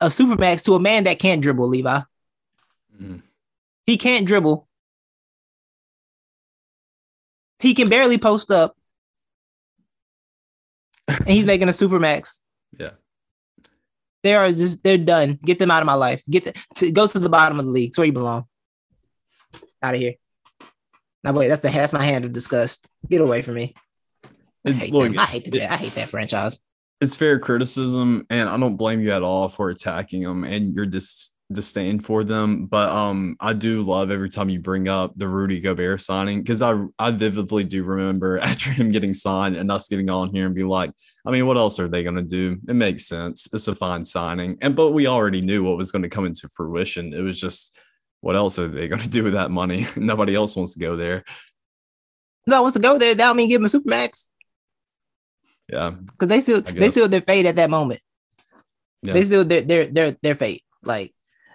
a supermax to a man that can't dribble, Levi. Mhm. He can't dribble. He can barely post up. and he's making a supermax. Yeah. They are just they're done. Get them out of my life. Get the, to, go to the bottom of the league. It's where you belong. Out of here. Now wait, that's the that's my hand of disgust. Get away from me. I hate look. I hate the I hate that franchise. it's fair criticism and i don't blame you at all for attacking them and your dis- disdain for them but um i do love every time you bring up the rudy gobert signing because i i vividly do remember after him getting signed and us getting on here and be like i mean what else are they going to do it makes sense it's a fine signing and but we already knew what was going to come into fruition it was just what else are they going to do with that money nobody else wants to go there No, wants to go there. That don't mean give him a supermax yeah because they still they still their fate at that moment. Yeah. They still their their their their fate. Like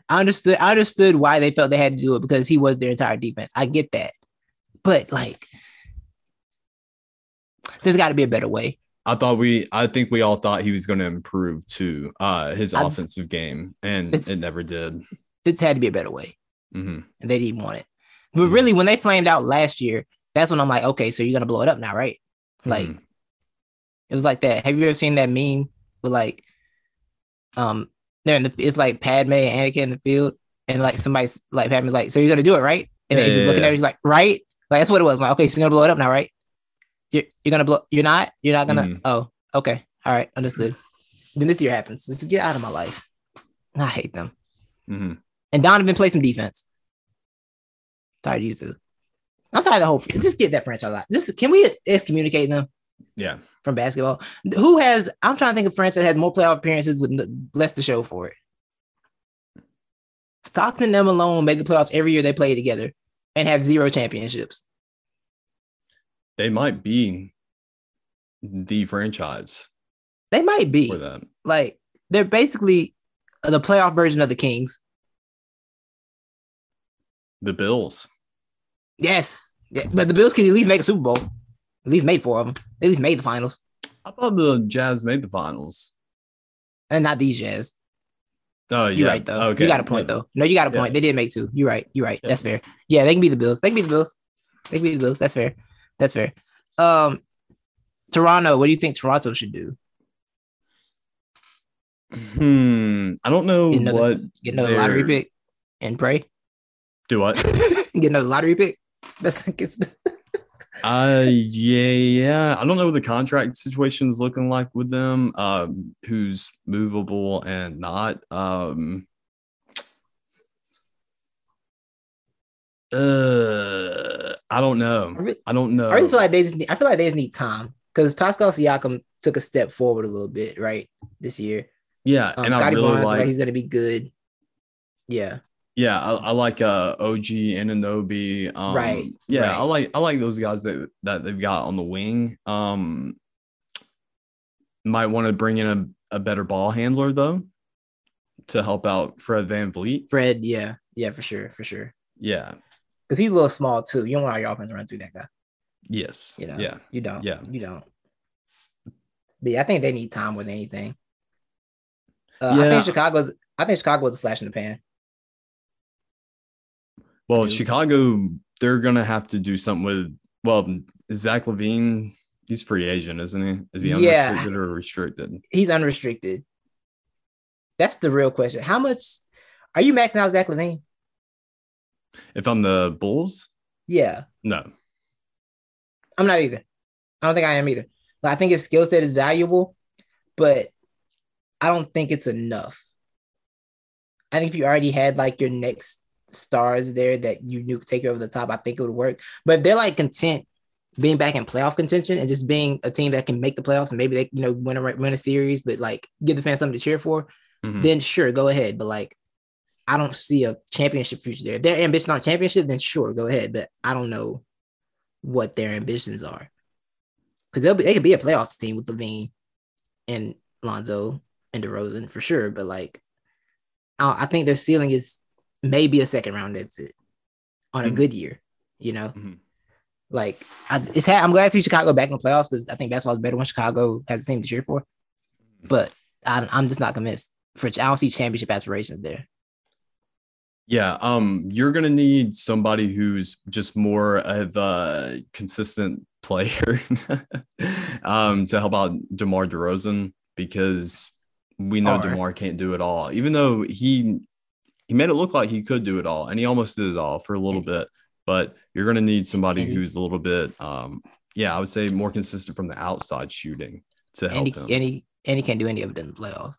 I understood I understood why they felt they had to do it because he was their entire defense. I get that, but like there's got to be a better way. I thought we, I think we all thought he was going to improve to uh, his I just- offensive game, and it never did. This had to be a better way, hmm and they didn't want it. But Mhm. really, when they flamed out last year, that's when I'm like, okay, so you're gonna blow it up now, right? Like Mhm. it was like that. Have you ever seen that meme with like, um, they're in the it's like Padme and Anakin in the field, and like somebody's like Padme's like, so you're gonna do it, right? And Yeah, he's just yeah, looking yeah. at her, he's like, right? Like that's what it was. I'm like, okay, so you're gonna blow it up now, right? You're you're gonna blow. You're not. You're not gonna. Mhm. Oh, okay, all right, understood. Then this year happens. Just get out of my life. I hate them. Mhm. And Donovan play some defense. Tired of. I'm tired of the whole. Just get that franchise out. Just can we excommunicate them Yeah, from basketball? Who has? I'm trying to think of franchise that has more playoff appearances with less to show for it. Stockton and them alone make the playoffs every year they play together and have zero championships. they might be the franchise They might be for that. like they're basically the playoff version of the Kings. The Bills. Yes, Yeah, but the Bills can at least make a Super Bowl. At least made four of them. At least made the finals, I thought the Jazz made the finals. and not these Jazz. Oh, You're yeah. right though. Okay. You got a point yeah. though. No, you got a Yeah. point. They did make two. You're right. You're right. Yeah. That's fair. Yeah, they can be the Bills. They can be the Bills. They can be the Bills. That's fair. That's fair. Um, Toronto. What do you think Toronto should do? Hmm. I don't know Get another- what. Get another lottery pick and pray. Do what? Get another lottery pick. It's best- it's- Uh, yeah, yeah. I don't know what the contract situation is looking like with them. Um, who's movable and not. Um, uh, I don't know. I, re- I don't know. I really feel like they just need, I feel like they just need time because Pascal Siakam took a step forward a little bit, right? This year. yeah, Um, and I Scotty really Barnes, like. like he's gonna be good. Yeah. Yeah, I, I like uh OG and Anunoby. Um, Right, Yeah, right. I like I like those guys that that they've got on the wing. Um, might want to bring in a, a better ball handler though, to help out Fred VanVleet. Fred, yeah, yeah, for sure, for sure. Yeah. Because he's a little small too. You don't want your offense to run through that guy. Yes. You know. Yeah. You don't. Yeah. You don't. But yeah, I think they need time with anything. Uh, I think Chicago's. I think Chicago was a flash in the pan. Well. Chicago, they're gonna have to do something with. Well, Zach LaVine, he's free agent, isn't he? Is he Yeah. unrestricted or restricted? He's unrestricted. That's the real question. How much are you maxing out Zach LaVine? If I'm the Bulls, Yeah, no. I'm not either. I don't think I am either. Like, I think his skill set is valuable, but I don't think it's enough. I think if you already had like your next stars there that you knew could take you over the top, I think it would work. But if they're like content being back in playoff contention and just being a team that can make the playoffs and maybe they you know win a win a series, but like give the fans something to cheer for, Mhm. then sure, go ahead. But like, I don't see a championship future there. If their ambition on championship, then sure, go ahead. But I don't know what their ambitions are because they'll be they could be a playoffs team with LaVine and Lonzo and DeRozan for sure. But like, I, I think their ceiling is maybe a second round exit on a Mhm. good year. You know, Mhm. like I, it's ha- I'm glad to see Chicago back in the playoffs because I think basketball is better when Chicago has a team to cheer for. But I, I'm just not convinced. For I don't see championship aspirations there. Yeah, um, you're gonna need somebody who's just more of a consistent player um, to help out DeMar DeRozan because we know Or- DeMar can't do it all, even though he he made it look like he could do it all, and he almost did it all for a little bit. But you're gonna need somebody who's a little bit, um, yeah, I would say more consistent from the outside shooting to help And he, him. and he and he can't do any of it in the playoffs.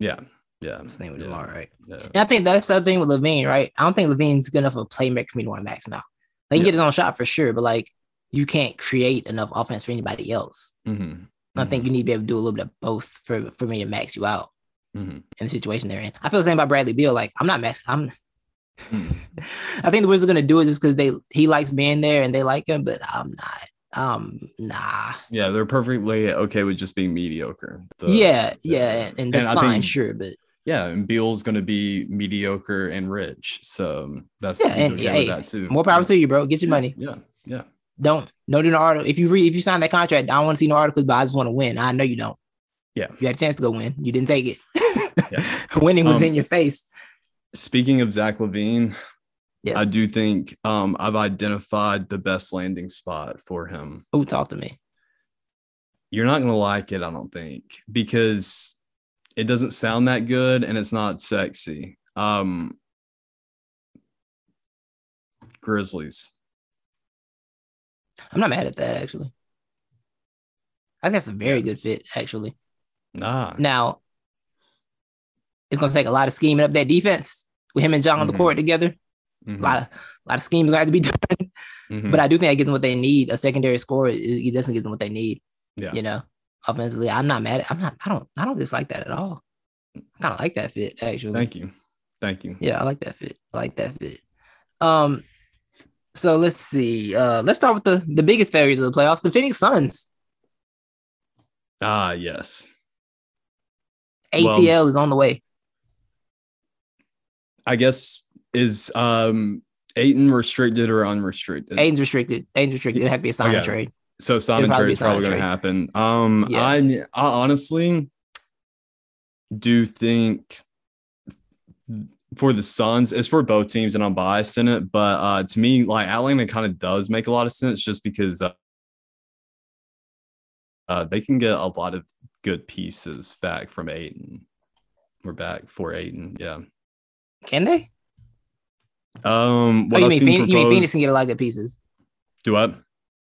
yeah, yeah, I'm saying with yeah, Demar, right? yeah. And I think that's the other thing with LaVine, right? I don't think LaVine's good enough of a playmaker for me to want to max him out. Like, he can Yeah. get his own shot for sure, but like you can't create enough offense for anybody else. Mhm, I think you need to be able to do a little bit of both for, for me to max you out mhm, in the situation they're in. I feel the same about Bradley Beal. Like, I'm not max. I'm. mhm. I think the Wizards are gonna do it just because they he likes being there and they like him, but I'm not. Um, nah. Yeah, they're perfectly okay with just being mediocre. The- yeah, the- yeah, and that's I fine, think- sure, but yeah, and Beal's going to be mediocre and rich, so that's Yeah, and okay hey, with that too. more power to you, bro. Get your money. Yeah, yeah, Don't no do no article. If you read if you sign that contract, I don't want to see no articles, but I just want to win. I know you don't. Yeah. You had a chance to go win. You didn't take it. Yeah. Winning was Um, in your face. Speaking of Zach LaVine, Yes. I do think um, I've identified the best landing spot for him. Oh, talk to me? You're not going to like it, I don't think, because it doesn't sound that good and it's not sexy. Um, Grizzlies. I'm not mad at that actually. I think that's a very good fit, actually. Nah. Now, it's gonna take a lot of scheming up that defense with him and John on the Mhm. court together. Mhm, A lot of a lot of scheming gonna have to be done. mhm. But I do think it gives them what they need. A secondary scorer, it, it doesn't give them what they need. Yeah. You know, offensively, I'm not mad. At, I'm not. I don't. I don't dislike that at all. I kind of like that fit actually. Thank you. Thank you. Yeah, I like that fit. I like that fit. Um, so let's see. Uh, let's start with the the biggest failures of the playoffs. The Phoenix Suns. Ah, yes. ATL Well- is on the way. I guess is um Ayton restricted or unrestricted? Ayton's restricted. Ayton's restricted. It had to be a sign Okay. trade. So sign and trade is probably going to happen. Um, Yeah. I, I honestly do think for the Suns, it's for both teams, and I'm biased in it. But uh, to me, like Atlanta kind of does make a lot of sense, just because uh, uh, they can get a lot of good pieces back from Ayton. We're back for Ayton, yeah. Can they? Um, Oh, you I've mean seen Phoenix? You mean Phoenix can get a lot of good pieces? Do what?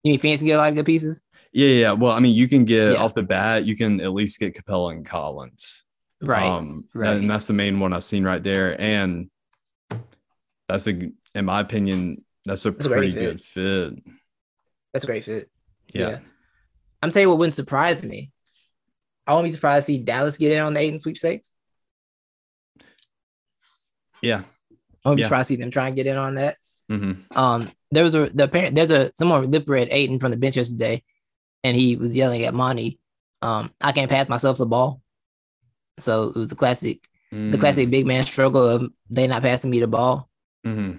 You mean Phoenix can get a lot of good pieces? Yeah, yeah. Well, I mean, you can get Yeah. off the bat, you can at least get Capela and Collins. Right. Um, right. And that's the main one I've seen right there. And that's a, in my opinion, that's a That's a pretty fit. good fit. That's a great fit. Yeah. I'm telling you what wouldn't surprise me. I won't be surprised to see Dallas get in on the Ayton sweepstakes. Yeah. I be Yeah. surprised to see them try and get in on that. hmm Um, there was a the parent there's a someone lip read Ayton from the bench yesterday, and he was yelling at Monty, um, I can't pass myself the ball. So it was the classic, the classic big man struggle of they not passing me the ball. hmm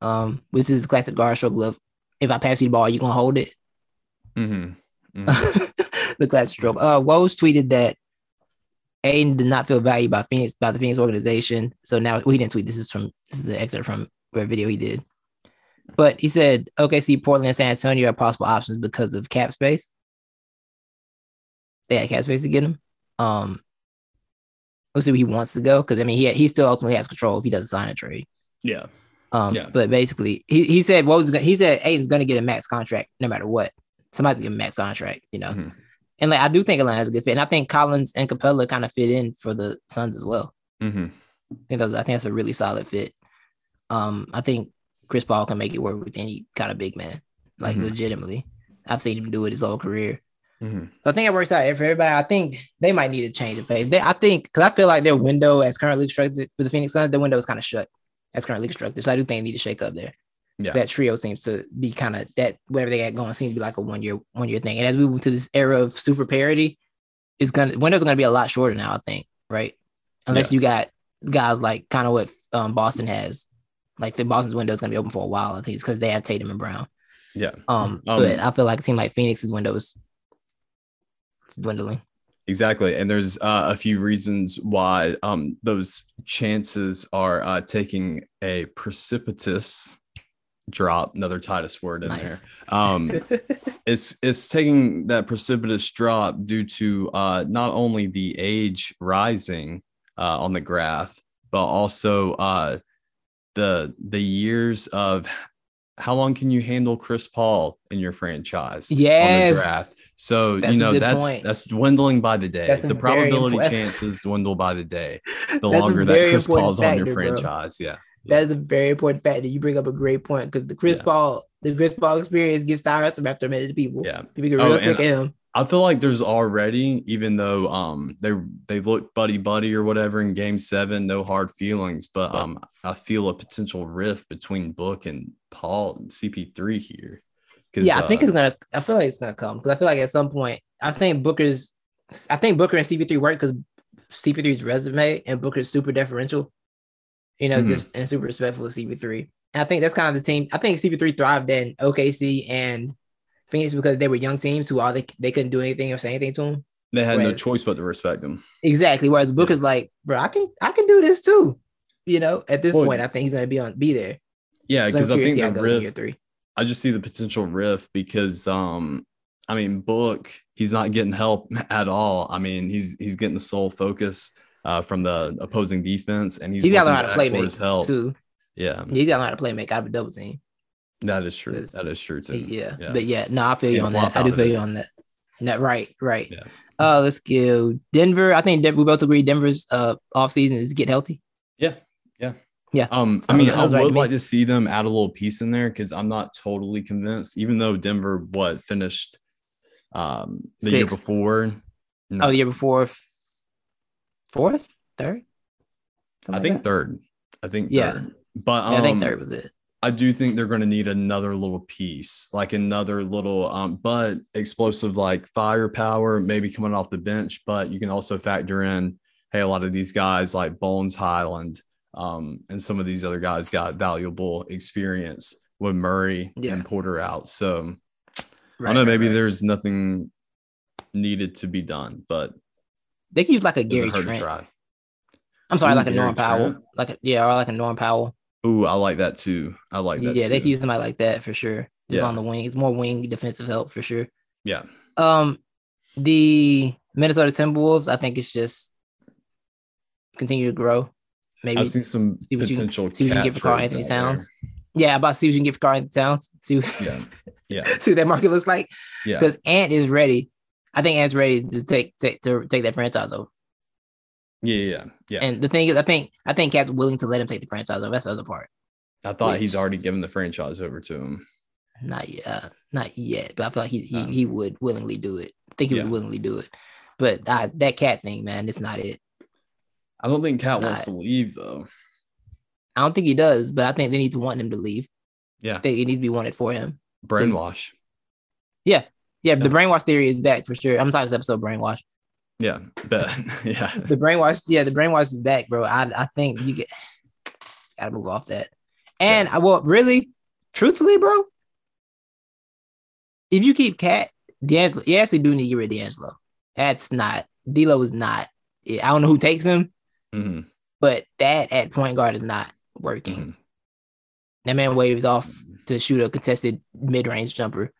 Um, which is the classic guard struggle of if I pass you the ball, you gonna hold it. hmm the classic struggle. Uh, Woj tweeted that Ayton did not feel valued by Phoenix by the Phoenix organization. So now we didn't tweet. This is from this is an excerpt from a video he did. But he said OKC, Portland, and San Antonio are possible options because of cap space. They had cap space to get him. Um, we'll see where he wants to go because I mean he he still ultimately has control if he doesn't sign a trade. Yeah. Um, Yeah. but basically, he, he said what was gonna, he said Ayton's going to get a max contract no matter what. Somebody's gonna get a max contract, you know. Mhm. And like I do think Atlanta's a good fit, and I think Collins and Capela kind of fit in for the Suns as well. hmm I think those, I think that's a really solid fit. Um, I think Chris Paul can make it work with any kind of big man, like Mhm. legitimately. I've seen him do it his whole career. hmm So I think it works out for everybody. I think they might need to change the pace. They, I think because I feel like their window as currently constructed for the Phoenix Suns, their window is kind of shut as currently constructed. So I do think they need to shake up there. Yeah. That trio seems to be kind of that whatever they got going seems to be like a one year one year thing. And as we move to this era of super parity, it's gonna windows are gonna be a lot shorter now. I think right, unless you got guys like kind of what um, Boston has. Like the Boston's window is gonna be open for a while. I think it's because they have Tatum and Brown. Yeah. Um, Um, but I feel like it seemed like Phoenix's window is it's dwindling. Exactly. And there's uh, a few reasons why um, those chances are uh, taking a precipitous drop, another Titus word in Nice. there. Um, it's it's taking that precipitous drop due to uh, not only the age rising uh, on the graph, but also uh, the the years of how long can you handle Chris Paul in your franchise? on the graph. Yes. So That's you know that's point. that's dwindling by the day. That's the probability chances dwindle by the day. The That's longer that Chris Paul's on your bro. franchise, yeah. That is a very important fact that you bring up a great point because the Chris Yeah. Paul, the Chris Paul experience gets tiresome after a minute to people. Yeah. People get Oh, real sick of him. I feel like there's already, even though um they they look buddy buddy or whatever in game seven, no hard feelings, but um I feel a potential rift between Book and Paul and CP3 here. Yeah, I think uh, it's gonna. I feel like it's gonna come because I feel like at some point, I think Booker's. I think Booker and CP3 work because CP3's resume and Booker's super deferential. You know, Mhm. just and super respectful of CP3. And I think that's kind of the team. I think CP3 thrived in OKC and Phoenix because they were young teams who all they they couldn't do anything or say anything to them. they had no choice but to respect him. Exactly. Whereas Booker's like, bro, I can I can do this too. You know, at this Well, point, I think he's gonna be on be there. Yeah, So because I think the it goes in year rift three. I just see the potential rift because um I mean Book he's not getting help at all. I mean he's he's getting the sole focus uh from the opposing defense and he's, He's got to learn how to play make too. Yeah, He's got to learn how to play make out of a double team. that is true. That is true too. Yeah. Yeah. But yeah, no, I feel you on that. I do feel you on that. No, right, right. Yeah. Uh let's go. Denver. I think Denver, we both agree Denver's uh off season is get healthy. Yeah, yeah, Yeah. Um, I mean, I right would me. like to see them add a little piece in there because I'm not totally convinced. Even though Denver, what finished um the year before, no, Oh, the year before fourth, third? Something I think third. I think Yeah. third. But um, Yeah, I think third was it. I do think they're going to need another little piece, like another little, um, but explosive, like firepower, maybe coming off the bench. But you can also factor in, hey, a lot of these guys like Bones Hyland, um, and some of these other guys got valuable experience with Murray Yeah. and Porter out. So I don't know, right, maybe right. there's nothing needed to be done, but they could use like a Gary Trent. I'm sorry, Ooh, like a Gary Norm Powell. Trent. Like a, yeah, or like a Norm Powell. Ooh, I like that too. I like that. yeah, they too. could use somebody like that for sure. Just Yeah. on the wing. It's more wing defensive help for sure. yeah. Um, the Minnesota Timberwolves, I think it's just continue to grow. Maybe I've seen some see what you potential. see what you can get for Karl-Anthony out there. Yeah, about see what you can get for Karl Towns. See, what- Yeah. Yeah. see what that market looks like. Yeah. Because Ant is ready. I think Ant's ready to take, take to take that franchise over. Yeah. Yeah. Yeah. And the thing is, I think I think Cat's willing to let him take the franchise over. That's the other part. I thought he's already given the franchise over to him. Not yet, uh, not yet. But I feel like he he, Um, he would willingly do it. I think he yeah. would willingly do it. But uh, that cat thing, man, it's not it. I don't think Cat wants to leave though. I don't think he does, but I think they need to want him to leave. Yeah. I think it needs to be wanted for him. Brainwash. Yeah, Yeah. the brainwash theory is back for sure. I'm sorry, this episode brainwash. Yeah. Bet. yeah. The brainwash, yeah, the brainwash is back, bro. I I think you get gotta move off that. And I well, really, truthfully, bro, if you keep Cat, D'Angelo, you actually do need to get rid of D'Angelo. That's not D'Lo is not. I don't know who takes him, hmm but that at point guard is not working. hmm That man waved off to shoot a contested mid range jumper.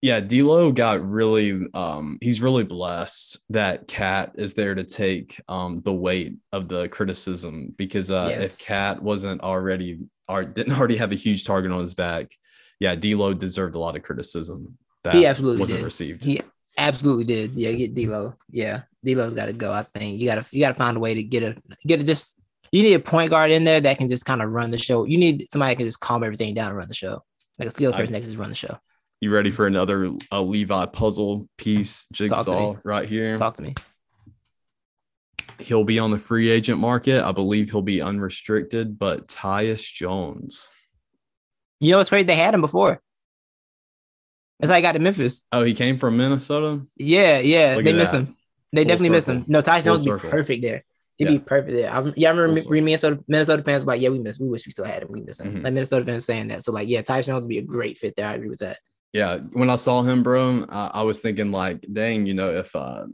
Yeah, D'Lo got really um he's really blessed that Cat is there to take um the weight of the criticism because uh Yes. if Cat wasn't already or didn't already have a huge target on his back, yeah, D'Lo deserved a lot of criticism that He absolutely wasn't did. received. He absolutely did. Yeah, get D'Lo. Yeah, D'Lo's got to go. I think you got to you got to find a way to get a get a just. You need a point guard in there that can just kind of run the show. You need somebody that can just calm everything down and run the show. Like a skilled I- person that can just run the show. You ready for another uh, Levi puzzle piece jigsaw right here? Talk to me. He'll be on the free agent market. I believe he'll be unrestricted, but Tyus Jones. You know what's crazy? They had him before. That's how I got to Memphis. Oh, he came from Minnesota? Yeah, yeah. Look they miss that. him. They Full definitely miss him. No, Full Jones would be perfect there. He'd Yeah. be perfect there. I, yeah, I remember Full Minnesota Minnesota fans were like, yeah, we miss. We wish we still had him. We miss him. Mhm. Like Minnesota fans saying that. So like, yeah, Tyus Jones would be a great fit there. I agree with that. Yeah, when I saw him, bro, I, I was thinking like, dang, you know, if uh,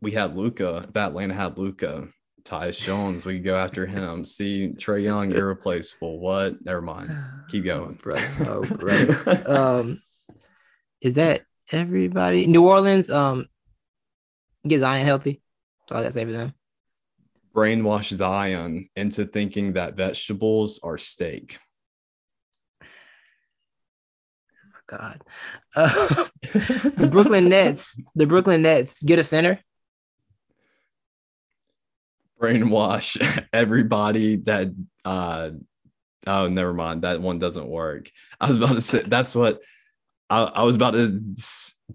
we had Luka, if Atlanta had Luka, Tyus Jones, we could go after him. See Trae Young, irreplaceable. What? Never mind. Keep going, bro. Oh, brother. um, is that everybody? New Orleans. Um, get Zion healthy. That's all I gotta say for them. Brainwash Zion into thinking that vegetables are steak. God. Uh, the Brooklyn Nets. The Brooklyn Nets get a center. Brainwash everybody that uh oh never mind that one doesn't work. I was about to say that's what I, I was about to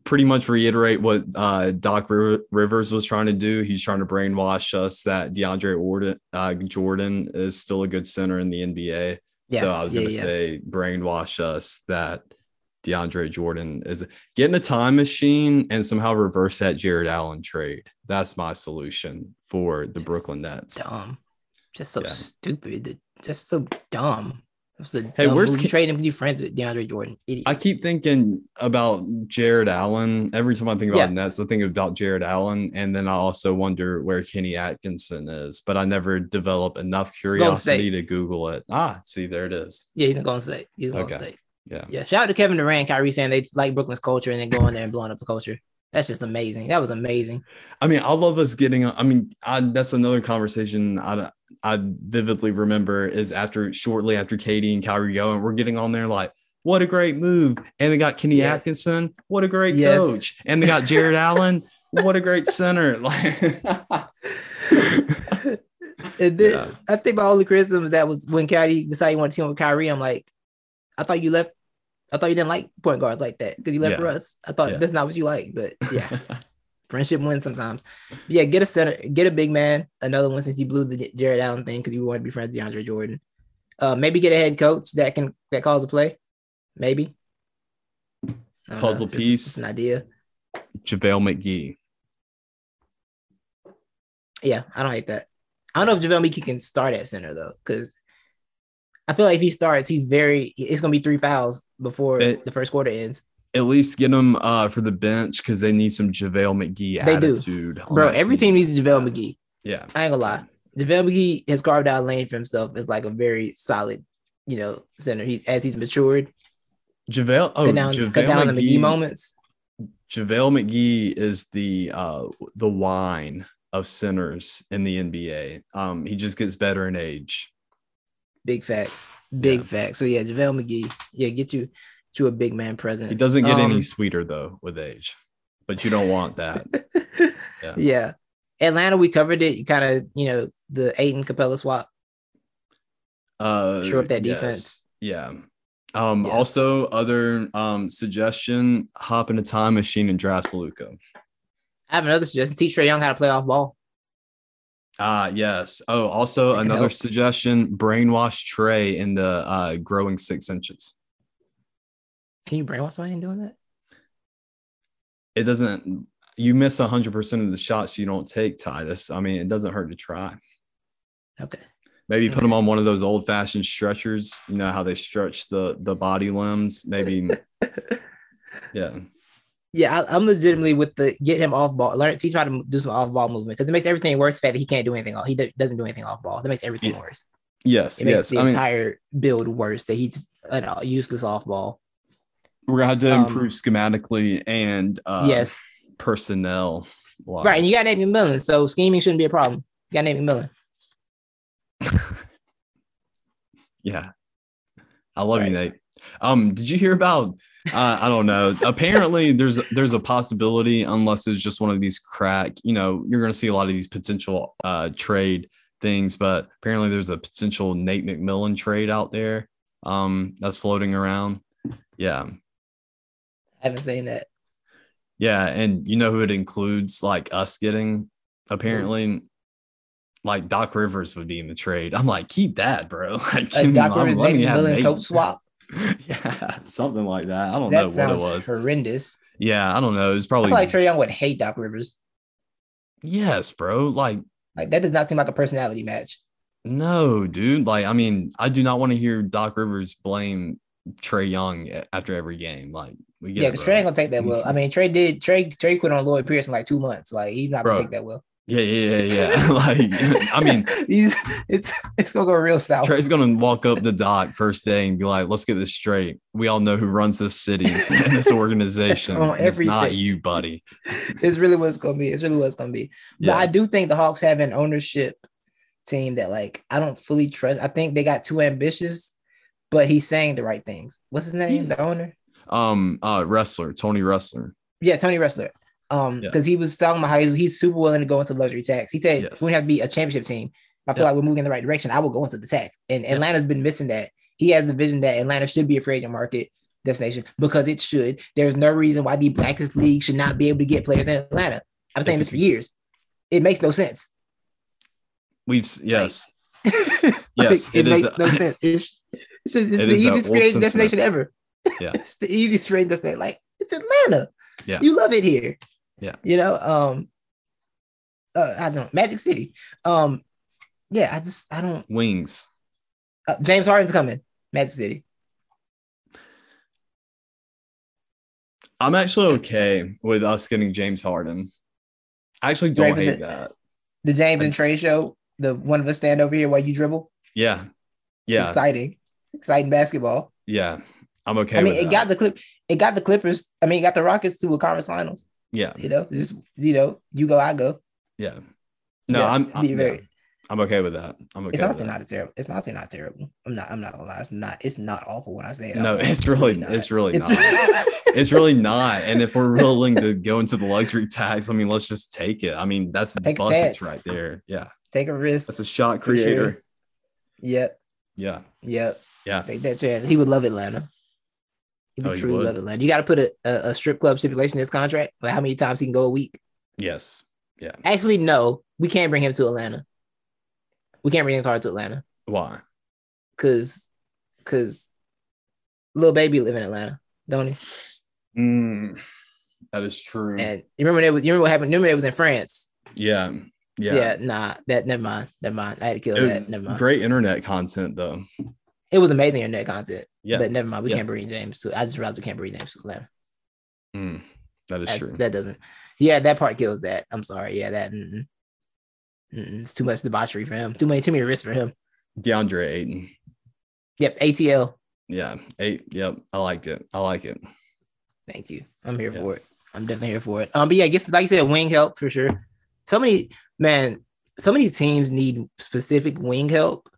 pretty much reiterate what uh, Doc Riv- Rivers was trying to do. He's trying to brainwash us that DeAndre Jordan, uh, Jordan is still a good center in the NBA. Yeah, so I was going to yeah, yeah. say brainwash us that DeAndre Jordan is getting a time machine and somehow reverse that Jarrett Allen trade. That's my solution for the Just Brooklyn Nets. Dumb. Just so Yeah. stupid. Just so dumb. It was a Hey, dumb where's move. Ke- trade him because you friends with DeAndre Jordan? Idiot. I keep thinking about Jarrett Allen. Every time I think about Yeah. Nets, I think about Jarrett Allen. And then I also wonder where Kenny Atkinson is, but I never develop enough curiosity to Google it. Ah, see, there it is. yeah, he's going to say. He's going to Okay. say. Yeah. Yeah. Shout out to Kevin Durant, Kyrie saying they like Brooklyn's culture and then going there and blowing up the culture. That's just amazing. That was amazing. I mean, I love us getting. I mean, I, that's another conversation I I vividly remember is after shortly after Katie and Kyrie go, and we're getting on there like, what a great move, and they got Kenny Yes. Atkinson, what a great Yes. coach, and they got Jarrett Allen, what a great center. Like, And then, Yeah. I think my only criticism of that was when Kyrie decided he wanted to team with Kyrie. I'm like, I thought you left. I thought you didn't like point guards like that because you left Yeah. for us. I thought Yeah. that's not what you like, but yeah, friendship wins sometimes. Yeah, get a center, get a big man, another one since you blew the Jarrett Allen thing because you want to be friends with DeAndre Jordan. Uh, maybe get a head coach that can that calls a play. Maybe don't know, Puzzle just- piece. just an idea. JaVale McGee. Yeah, I don't hate that. I don't know if JaVale McGee can start at center though, because I feel like if he starts, he's very. It's gonna be three fouls before the first quarter ends. At least get him uh, for the bench because they need some JaVale McGee They do. attitude. on Bro, every team. needs JaVale McGee. Yeah. I ain't gonna lie. JaVale McGee has carved out a lane for himself as like a very solid, you know, center. He as he's matured, JaVale. Oh, cut down, JaVale cut down on the McGee McGee. moments. JaVale McGee is the uh the wine of centers in the NBA. Um, he just gets better in age. Big facts. Big Yeah. facts. So yeah, JaVale McGee. Yeah, get you you a big man presence. He doesn't get any Um, sweeter though with age, but you don't want that. yeah. Yeah. Atlanta, we covered it. You kind of, you know, the Ayton Capela swap. Uh, Shore up that yes. defense. Yeah. Um, Yeah. also other um suggestion, hop in a time machine and draft Luka. I have another suggestion. Teach Trae Young how to play off ball. Ah, yes. Oh, also could another help. suggestion, brainwash Trae into uh growing six inches. Can you brainwash somebody in doing that? It doesn't you miss hundred percent of the shots you don't take, Titus. I mean, it doesn't hurt to try. Okay. Maybe put him on one of those old fashioned stretchers. You know how they stretch the the body limbs. Maybe, yeah. Yeah, I, I'm legitimately with the get him off ball. Learn teach him how to do some off ball movement because it makes everything worse. The fact that he can't do anything off, he do, doesn't do anything off ball. That makes everything worse. Yes, It makes yes. the I mean, entire build worse. That he's an uh, useless off ball. we're gonna have to um, improve schematically and uh, yes, personnel. right. And you got Nate McMillan, so scheming shouldn't be a problem. You got Nate McMillan. Yeah. I love Sorry. you, Nate. Um, did you hear about uh, I don't know. Apparently there's there's a possibility, unless it's just one of these crack, you know, you're gonna see a lot of these potential uh trade things, but apparently there's a potential Nate McMillan trade out there um that's floating around. Yeah. I haven't seen that. Yeah, and you know who it includes like us getting apparently like Doc Rivers would be in the trade. I'm like, keep that, bro. Like, me- Doc Rivers, Nate McMillan coach swap. yeah, something like that. I don't know That what it was. horrendous. Yeah, I don't know. It was probably like Trae Young would hate Doc Rivers. yes, bro. Like, Like that does not seem like a personality match. no, dude. Like, I mean, I do not want to hear Doc Rivers blame Trae Young after every game. Like, we get Yeah, it, because. Trae ain't gonna take that well. I mean, Trae did Trae Trae quit on Lloyd Pierce in like two months. Like he's not gonna take that well. Yeah, yeah, yeah, yeah. like, I mean, he's it's it's gonna go real south. Trae's gonna walk up the dock first day and be like, "Let's get this straight. We all know who runs this city and this organization. on it's not you, buddy." It's really what it's gonna be. It's really what it's gonna be. But I do think the Hawks have an ownership team that like I don't fully trust. I think they got too ambitious, but he's saying the right things. What's his name? The owner? um, uh, Ressler Tony Ressler. Yeah, Tony Ressler. Um, Yeah. because he was talking about how he's, he's super willing to go into luxury tax. He said Yes. we have to be a championship team. I feel Yeah. like we're moving in the right direction. I will go into the tax. And Yeah. Atlanta's been missing that. He has the vision that Atlanta should be a free agent market destination because it should. There's no reason why the blackest league should not be able to get players in Atlanta. I've been saying this for years. It makes no sense. We've yes, Like, Yes, it, it makes a- no sense. It's, it's, it's It the easiest free agent destination ever. Yeah. it's the easiest free agent destination. Like it's Atlanta. Yeah. you love it here. Yeah. you know. Um, uh, I don't Magic City. Um, yeah, I just I don't. wings. Uh, James Harden's coming. Magic City. I'm actually okay with us getting James Harden. I actually don't hate the- that. The James and Trae show. The one of us stand over here while you dribble. Yeah, yeah, exciting, exciting basketball. yeah. I'm okay. I mean, with it that. got the clip. It got the Clippers. I mean, it got the Rockets to a conference finals. Yeah, You know, just you know, you go, I go. yeah. No, Yeah, I'm. I'm, very- yeah, I'm okay with that. I'm okay. It's honestly not a terrible. It's honestly not terrible. I'm not. I'm not gonna lie. It's not. It's not awful when I say it. No, loud. it's really, not. it's really It's, not. it's really not. And if we're willing to go into the luxury tax, I mean, let's just take it. I mean, that's the Take buckets right there. Yeah, take a risk. that's a shot For sure. creator. Yep. Yeah, Yep. yeah. Take that chance. He would love Atlanta. He would Oh, truly love Atlanta. You got to put a, a, a strip club stipulation in his contract, like how many times he can go a week. Yes. Yeah. Actually, no, we can't bring him to Atlanta. We can't bring him hard to Atlanta Why? because because Lil Baby live in Atlanta, don't he? Mm, that is true. And you remember that was, you remember what happened? You remember it was in France. yeah, Yeah. yeah. nah, that never mind. Never mind. I had to kill It- that. Never mind. great internet content though. It was amazing internet content. Yeah, But never mind. We Yeah. can't bring James to I just realized we can't bring James to Atlanta. Mm, that is That's, true. That doesn't. Yeah, that part kills that. I'm sorry. Yeah, that. Mm-mm. Mm-mm. It's too much debauchery for him. Too many, too many risks for him. DeAndre Ayton. Yep. ATL. Yeah, eight. Yep, I liked it. I like it. Thank you. I'm here Yeah. for it. I'm definitely here for it. Um, but yeah, I guess like you said, wing help for sure. So many man, so many teams need specific wing help.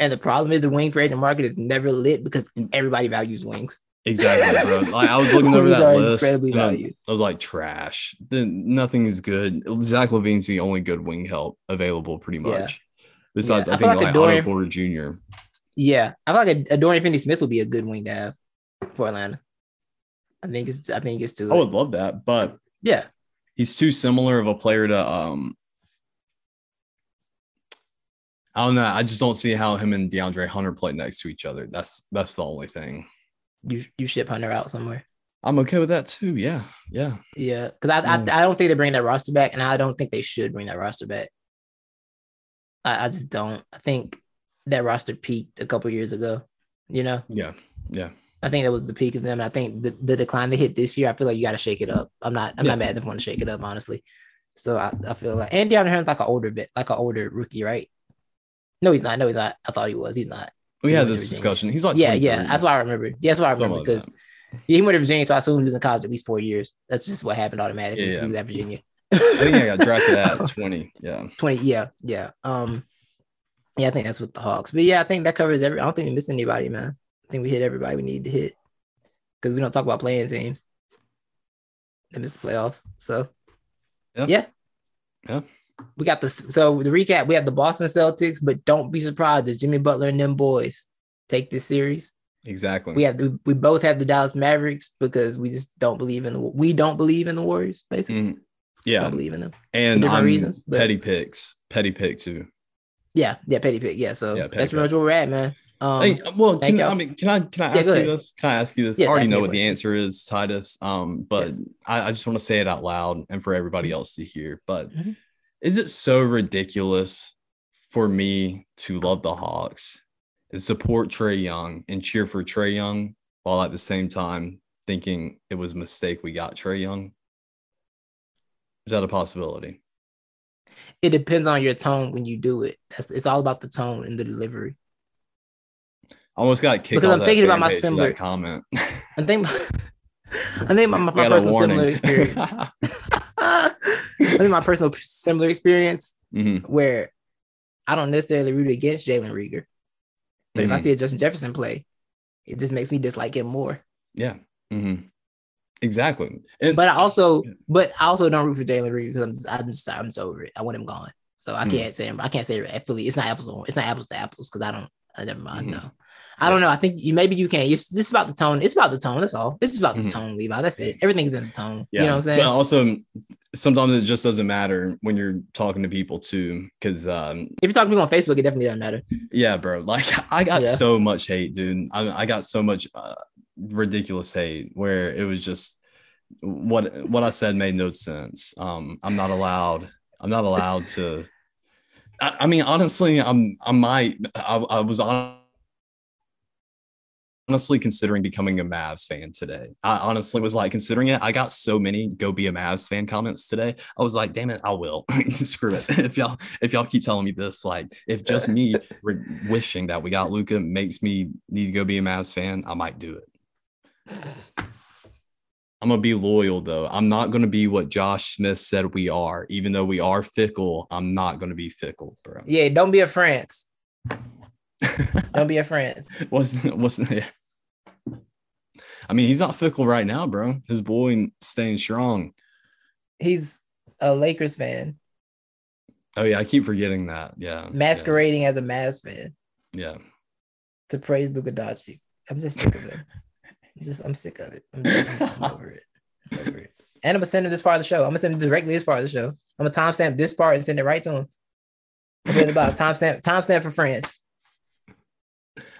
And the problem is the wing free agent market is never lit because everybody values wings. Exactly, bro. Like I was looking over that list. I. I was like, trash. Then nothing is good. Zach LaVine's the only good wing help available, pretty Yeah. much. Besides, Yeah, I I think like like, Otto Porter Jr. Yeah, I feel like a, a Dorian Finney-Smith would be a good wing to have for Atlanta. I think it's I think it's too. I would love that, but yeah, he's too similar of a player to um I don't know. I just don't see how him and DeAndre Hunter play next to each other. That's that's the only thing. you you ship Hunter out somewhere. I'm okay with that too. Yeah. Yeah. Yeah, because I, Yeah. I mm. I don't think they bring that roster back, and I don't think they should bring that roster back. I, I just don't. I think that roster peaked a couple years ago. You know, Yeah. Yeah. I think that was the peak of them. I think the, the decline they hit this year, I feel like you got to shake it up. I'm not. I'm Yeah. not mad them want to shake it up, honestly. So I, I feel like and DeAndre Hunter's like an older bit, like an older rookie, right? No, he's not. No, he's not. I thought he was. He's not. We He had this discussion. He's like yeah, yeah. That's why I remember. Yeah, that's why I remember because yeah, he went to Virginia, so I assume he was in college at least four years. That's just what happened automatically. Yeah, Yeah. He was at Virginia. I think I got drafted at 20. Yeah. 20 yeah yeah um yeah i think that's with the hawks but yeah i think that covers every i don't think we missed anybody man i think we hit everybody we need to hit because we don't talk about playing teams that missed the playoffs so Yeah. yeah Yeah. We got the so the recap we have the boston celtics but don't be surprised if jimmy butler and them boys take this series Exactly. we have we, we both have the dallas mavericks because we just don't believe in the we don't believe in the warriors basically Mm, yeah. don't believe in them And different I'm reasons, but- petty picks. Petty pick too. yeah yeah petty pick yeah so Yeah, that's pretty much where we're at man um hey, well, can, I mean, can I can I Yeah, ask you this? Can I ask you this? Yes, I already know what the answer is, Titus. Um, but Yes. I, I just want to say it out loud and for everybody else to hear. But Mhm. Is it so ridiculous for me to love the Hawks and support Trae Young and cheer for Trae Young while at the same time thinking it was a mistake we got Trae Young? Is that a possibility? it depends on your tone when you do it. That's it's all about the tone and the delivery. I almost got kicked Because I'm that thinking about my similar- comment. I think I think my, my, my personal similar experience. I think my personal similar experience Mhm, where I don't necessarily root against Jalen Reagor, but if I mhm. see a Justin Jefferson play, it just makes me dislike him more. Yeah. mhm. Exactly. And But I also, but I also don't root for Jalen Reagor because I'm just, I'm just, I'm just over it. I want him gone, so I Mm. can't say. I can't say it fully. It's not apples. to- It's not apples to apples because I don't. I never mind. Mhm. No, I don't know. I think you maybe you can. It's just about the tone. It's about the tone. That's all. It's just about the tone, Levi. That's it. Everything's in the tone. yeah. You know what I'm saying? But also sometimes it just doesn't matter when you're talking to people too. Cause um if you're talking to people on Facebook, it definitely doesn't matter. yeah, bro. Like I got Yeah. so much hate, dude. I, I got so much uh, ridiculous hate where it was just what what I said made no sense. Um, I'm not allowed. I'm not allowed to. I, I mean, honestly, I'm I might. I, I was on. Honestly, considering becoming a Mavs fan today, I honestly was like considering it. I got so many "go be a Mavs fan" comments today. I was like, "Damn it, I will." Screw it. If y'all if y'all keep telling me this, like, if just me re- wishing that we got Luka makes me need to go be a Mavs fan, I might do it. I'm gonna be loyal though. I'm not gonna be what Josh Smith said we are. Even though we are fickle, I'm not gonna be fickle, bro. Yeah, don't be a France. Don't be a France. wasn't wasn't? I mean, he's not fickle right now, bro. His boy staying strong. He's a Lakers fan, Oh yeah, I keep forgetting that. Yeah, masquerading as a Mavs fan Yeah, to praise Luka Doncic. I'm just sick of it. I'm just, I'm sick of it. I'm, I'm over it. I'm over it. And I'm gonna send him this part of the show. I'm gonna send him directly this part of the show. I'm gonna timestamp this part and send it right to him. I'm about timestamp, timestamp for France.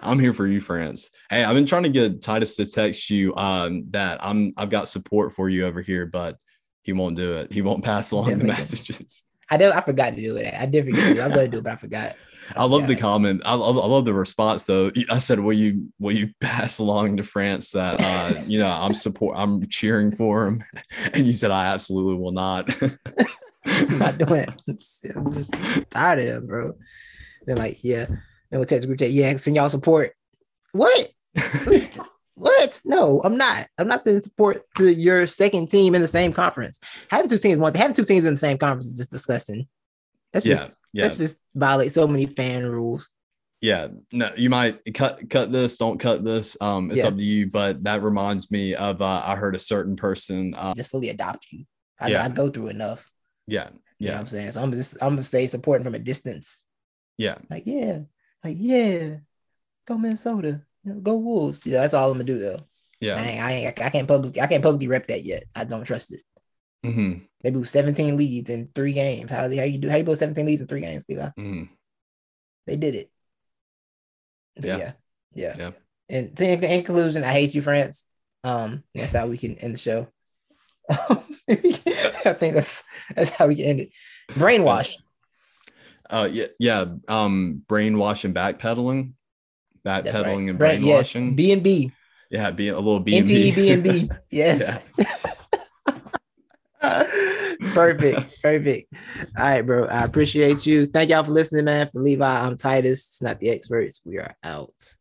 I'm here for you, France. Hey, I've been trying to get Titus to text you um, that I'm I've got support for you over here, but he won't do it. He won't pass along the Definitely don't. messages. I did. I forgot to do it. I did forget to do it. I was gonna do it, but I forgot. I love the comment. I, love- I love the response though. I said, "Will you will you pass along to France that uh, you know I'm support I'm cheering for him?" And you said, "I absolutely will not." I'm not doing it. I'm just, I'm just tired of him, bro. They're like, yeah. And we'll text the group chat. Yeah, send y'all support. What? what? No, I'm not. I'm not sending support to your second team in the same conference. Having two teams, one having two teams in the same conference is just disgusting. That's yeah, just yeah, that's just violate so many fan rules. yeah, no, you might cut cut this, don't cut this. Um, it's Yeah. up to you. But that reminds me of uh, I heard a certain person. Uh, Just fully adopt you. I, Yeah. I go through enough. yeah, You know yeah, what I'm saying? So I'm just I'm gonna stay supporting from a distance. yeah, Like, yeah, like, yeah, go Minnesota. You know, go Wolves. Yeah, that's all I'm gonna do though. I, yeah. I, ain't, I can't publicly I can't publicly rep that yet. I don't trust it. hmm They blew 17 leads in three games. How, how you do how you blow 17 leads in three games, Levi? hmm They did it. Yeah. yeah. Yeah. Yeah. And to, in conclusion, I hate you, France. Um, that's how we can end the show. I think that's that's how we can end it. Brainwash. Uh, yeah, yeah. Um, brainwashing, backpedaling, That's backpedaling right. and yes. brainwashing. B and B. yeah, be a little B and B B. and B. Yes. perfect. Perfect. All right, bro. I appreciate you. Thank y'all for listening, man. For Levi, I'm Titus. It's not the experts. We are out.